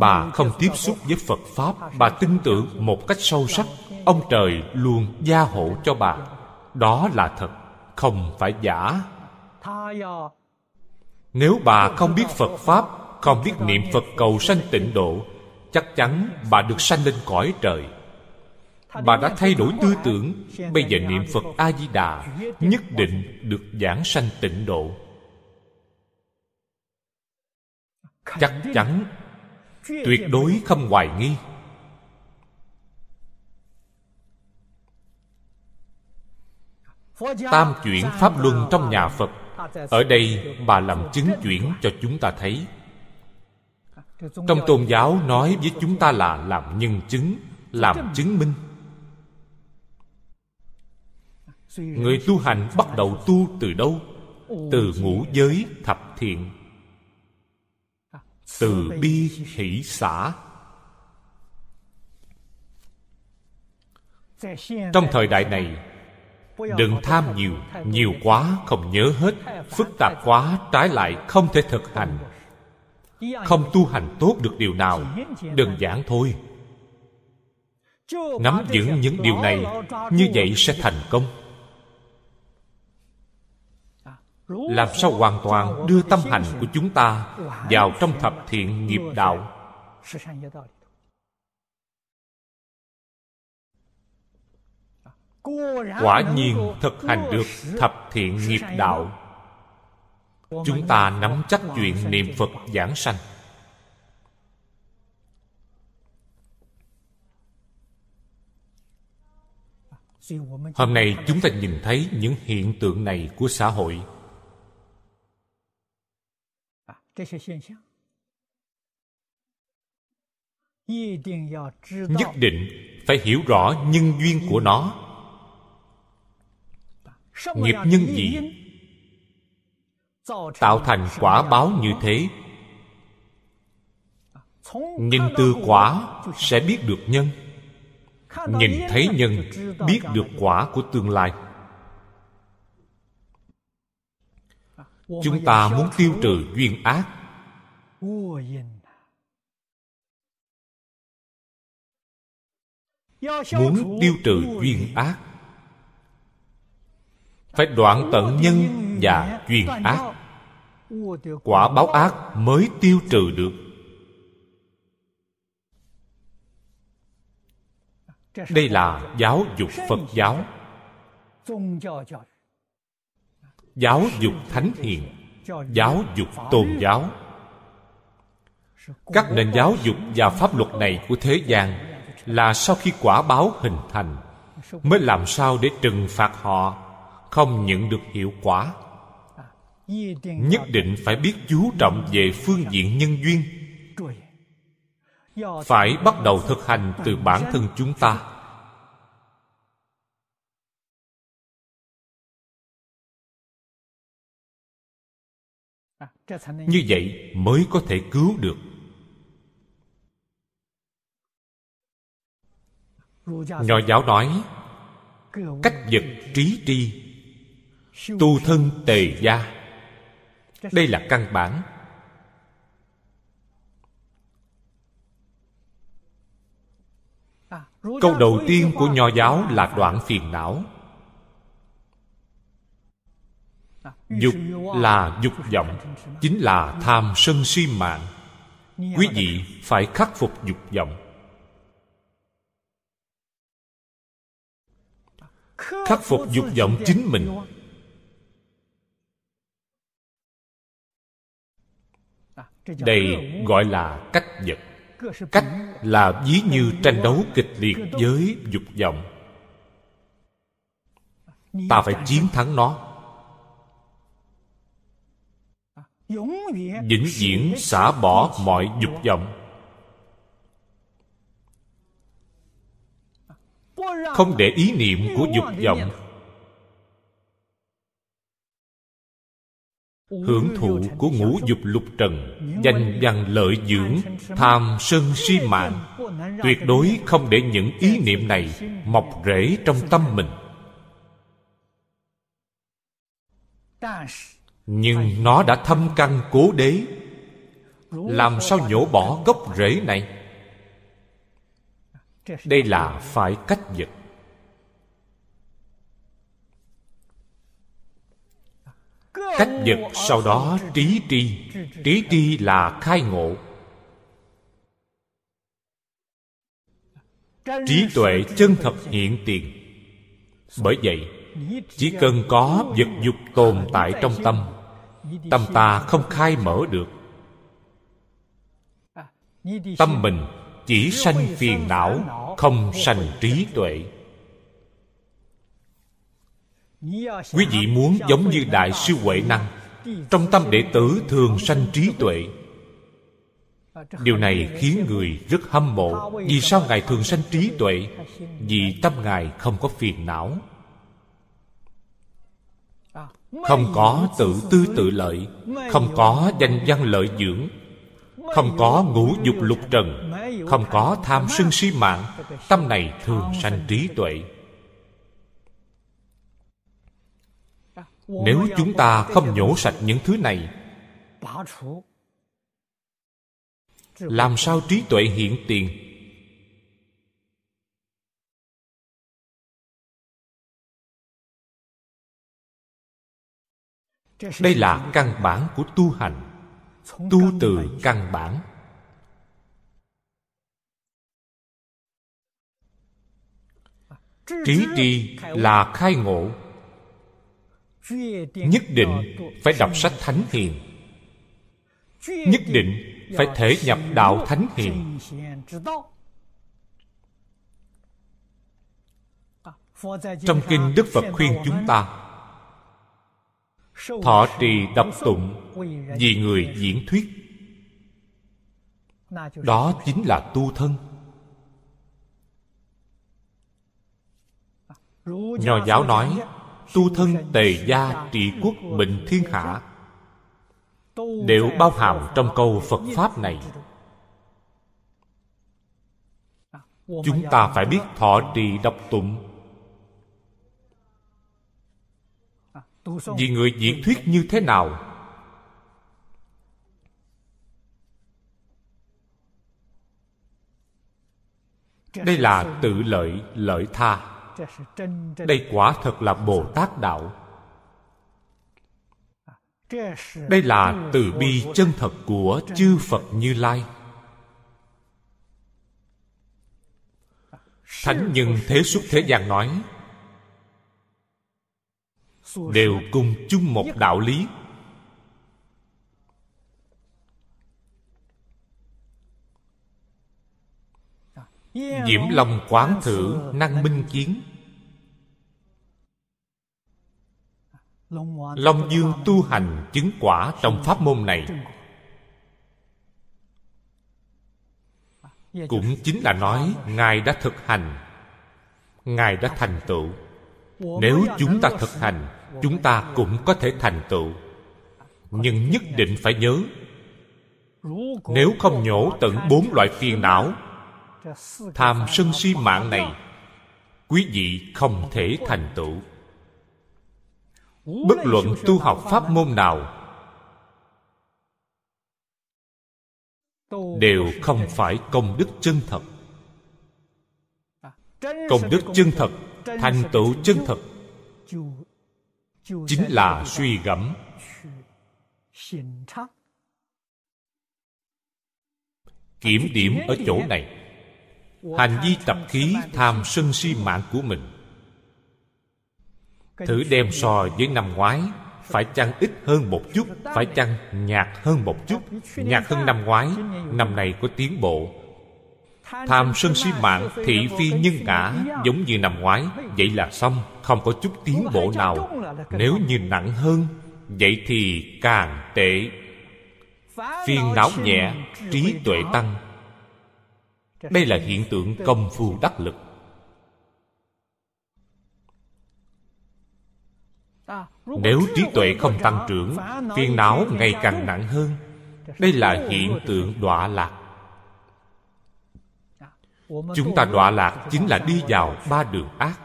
Bà không tiếp xúc với phật pháp, bà tin tưởng một cách sâu sắc, ông trời luôn gia hộ cho bà. Đó là thật, không phải giả. Nếu bà không biết phật pháp, không biết niệm phật cầu sanh tịnh độ chắc chắn bà được sanh lên cõi trời. Bà đã thay đổi tư tưởng. Bây giờ niệm phật a di đà nhất định được giảng sanh tịnh độ. Chắc chắn tuyệt đối không hoài nghi. Tam chuyển pháp luân trong nhà phật. Ở đây bà làm chứng chuyển cho chúng ta thấy trong tôn giáo nói với chúng ta là làm nhân chứng làm chứng minh. Người tu hành bắt đầu tu từ đâu? Từ ngũ giới thập thiện. Từ bi hỷ xã trong thời đại này đừng tham nhiều nhiều quá không nhớ hết phức tạp quá trái lại không thể thực hành không tu hành tốt được điều nào, đơn giản thôi. Nắm vững những điều này, như vậy sẽ thành công. Làm sao hoàn toàn đưa tâm hành của chúng ta vào trong thập thiện nghiệp đạo? Quả nhiên thực hành được thập thiện nghiệp đạo chúng ta nắm chắc chuyện niệm phật giảng sanh. Hôm nay chúng ta nhìn thấy những hiện tượng này của xã hội. Nhất định phải hiểu rõ nhân duyên của nó. Nghiệp nhân gì? Tạo thành quả báo như thế. Nhìn từ quả sẽ biết được nhân. Nhìn thấy nhân, biết được quả của tương lai. Chúng ta muốn tiêu trừ duyên ác. Muốn tiêu trừ duyên ác. Phải đoạn tận nhân và duyên ác quả báo ác mới tiêu trừ được. Đây là giáo dục phật giáo. Giáo dục thánh hiền, giáo dục tôn giáo. Các nền giáo dục và pháp luật này của thế gian là sau khi quả báo hình thành mới làm sao để trừng phạt họ không nhận được hiệu quả nhất định phải biết chú trọng về phương diện nhân duyên. Phải bắt đầu thực hành từ bản thân chúng ta. Như vậy mới có thể cứu được. Nho giáo nói, cách vật trí tri, tu thân tề gia đây là căn bản. Câu đầu tiên của nho giáo là đoạn phiền não. Dục là dục vọng, chính là tham sân si mạng. Quý vị phải khắc phục dục vọng. Khắc phục dục vọng chính mình. Đây gọi là cách vật cách là ví như tranh đấu kịch liệt với dục vọng. Ta phải chiến thắng nó. Vĩnh viễn xả bỏ mọi dục vọng. Không để ý niệm của dục vọng hưởng thụ của ngũ dục lục trần danh văn lợi dưỡng tham sân si mạng. tuyệt đối không để những ý niệm này mọc rễ trong tâm mình. Nhưng nó đã thâm căn cố đế. Làm sao nhổ bỏ gốc rễ này? Đây là phải cách vật cách vật sau đó trí tri. Trí tri là khai ngộ. Trí tuệ chân thật hiện tiền. Bởi vậy, chỉ cần có vật dục tồn tại trong tâm tâm ta không khai mở được. Tâm mình chỉ sanh phiền não, không sanh trí tuệ quý vị muốn giống như đại sư huệ năng, trong tâm đệ tử thường sanh trí tuệ. Điều này khiến người rất hâm mộ vì sao ngài thường sanh trí tuệ? Vì tâm ngài không có phiền não. Không có tự tư tự lợi, không có danh văn lợi dưỡng, không có ngũ dục lục trần, không có tham sân si mạng, tâm này thường sanh trí tuệ. Nếu chúng ta không nhổ sạch những thứ này, làm sao trí tuệ hiện tiền? Đây là căn bản của tu hành. Tu từ căn bản. Trí tri là khai ngộ nhất định phải đọc sách thánh hiền. Nhất định phải thể nhập đạo thánh hiền. Trong kinh đức phật khuyên chúng ta, thọ trì đọc tụng vì người diễn thuyết. Đó chính là tu thân. Nho giáo nói tu thân tề gia trị quốc bình thiên hạ. Đều bao hàm trong câu phật pháp này. Chúng ta phải biết thọ trì đọc tụng. Vì người diễn thuyết như thế nào? Đây là tự lợi lợi tha đây quả thật là bồ tát đạo. Đây là từ bi chân thật của chư phật như lai. Thánh nhân thế xuất thế gian nói đều cùng chung một đạo lý diễm long quán thử năng minh kiến. Long dương tu hành chứng quả trong pháp môn này. Cũng chính là nói ngài đã thực hành. Ngài đã thành tựu. Nếu chúng ta thực hành chúng ta cũng có thể thành tựu. Nhưng nhất định phải nhớ nếu không nhổ tận bốn loại phiền não tham sân si mạng này, quý vị không thể thành tựu. Bất luận tu học pháp môn nào, đều không phải công đức chân thật. Công đức chân thật, thành tựu chân thật, chính là suy gẫm. Kiểm điểm ở chỗ này hành vi tập khí tham sân si mạng của mình. Thử đem so với năm ngoái, phải chăng ít hơn một chút, phải chăng nhạt hơn một chút? Nhạt hơn năm ngoái, năm nay có tiến bộ. Tham sân si mạng thị phi nhân ngã, giống như năm ngoái, vậy là xong, không có chút tiến bộ nào. Nếu như nặng hơn, vậy thì càng tệ. Phiền não nhẹ, trí tuệ tăng đây là hiện tượng công phu đắc lực. Nếu trí tuệ không tăng trưởng, phiền não ngày càng nặng hơn. Đây là hiện tượng đọa lạc. Chúng ta đọa lạc chính là đi vào ba đường ác.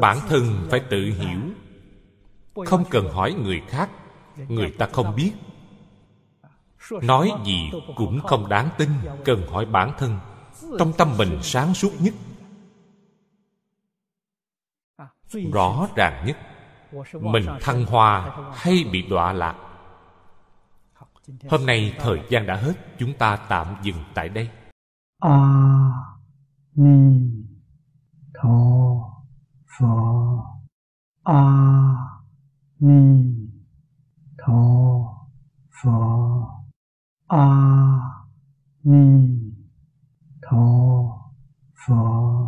Bản thân phải tự hiểu. Không cần hỏi người khác, người ta không biết nói gì cũng không đáng tin, cần hỏi bản thân. Trong tâm mình sáng suốt nhất. Rõ ràng nhất, mình thăng hoa hay bị đọa lạc. Hôm nay thời gian đã hết, chúng ta tạm dừng tại đây. A ni tho pho a ni tho pho 阿弥陀佛。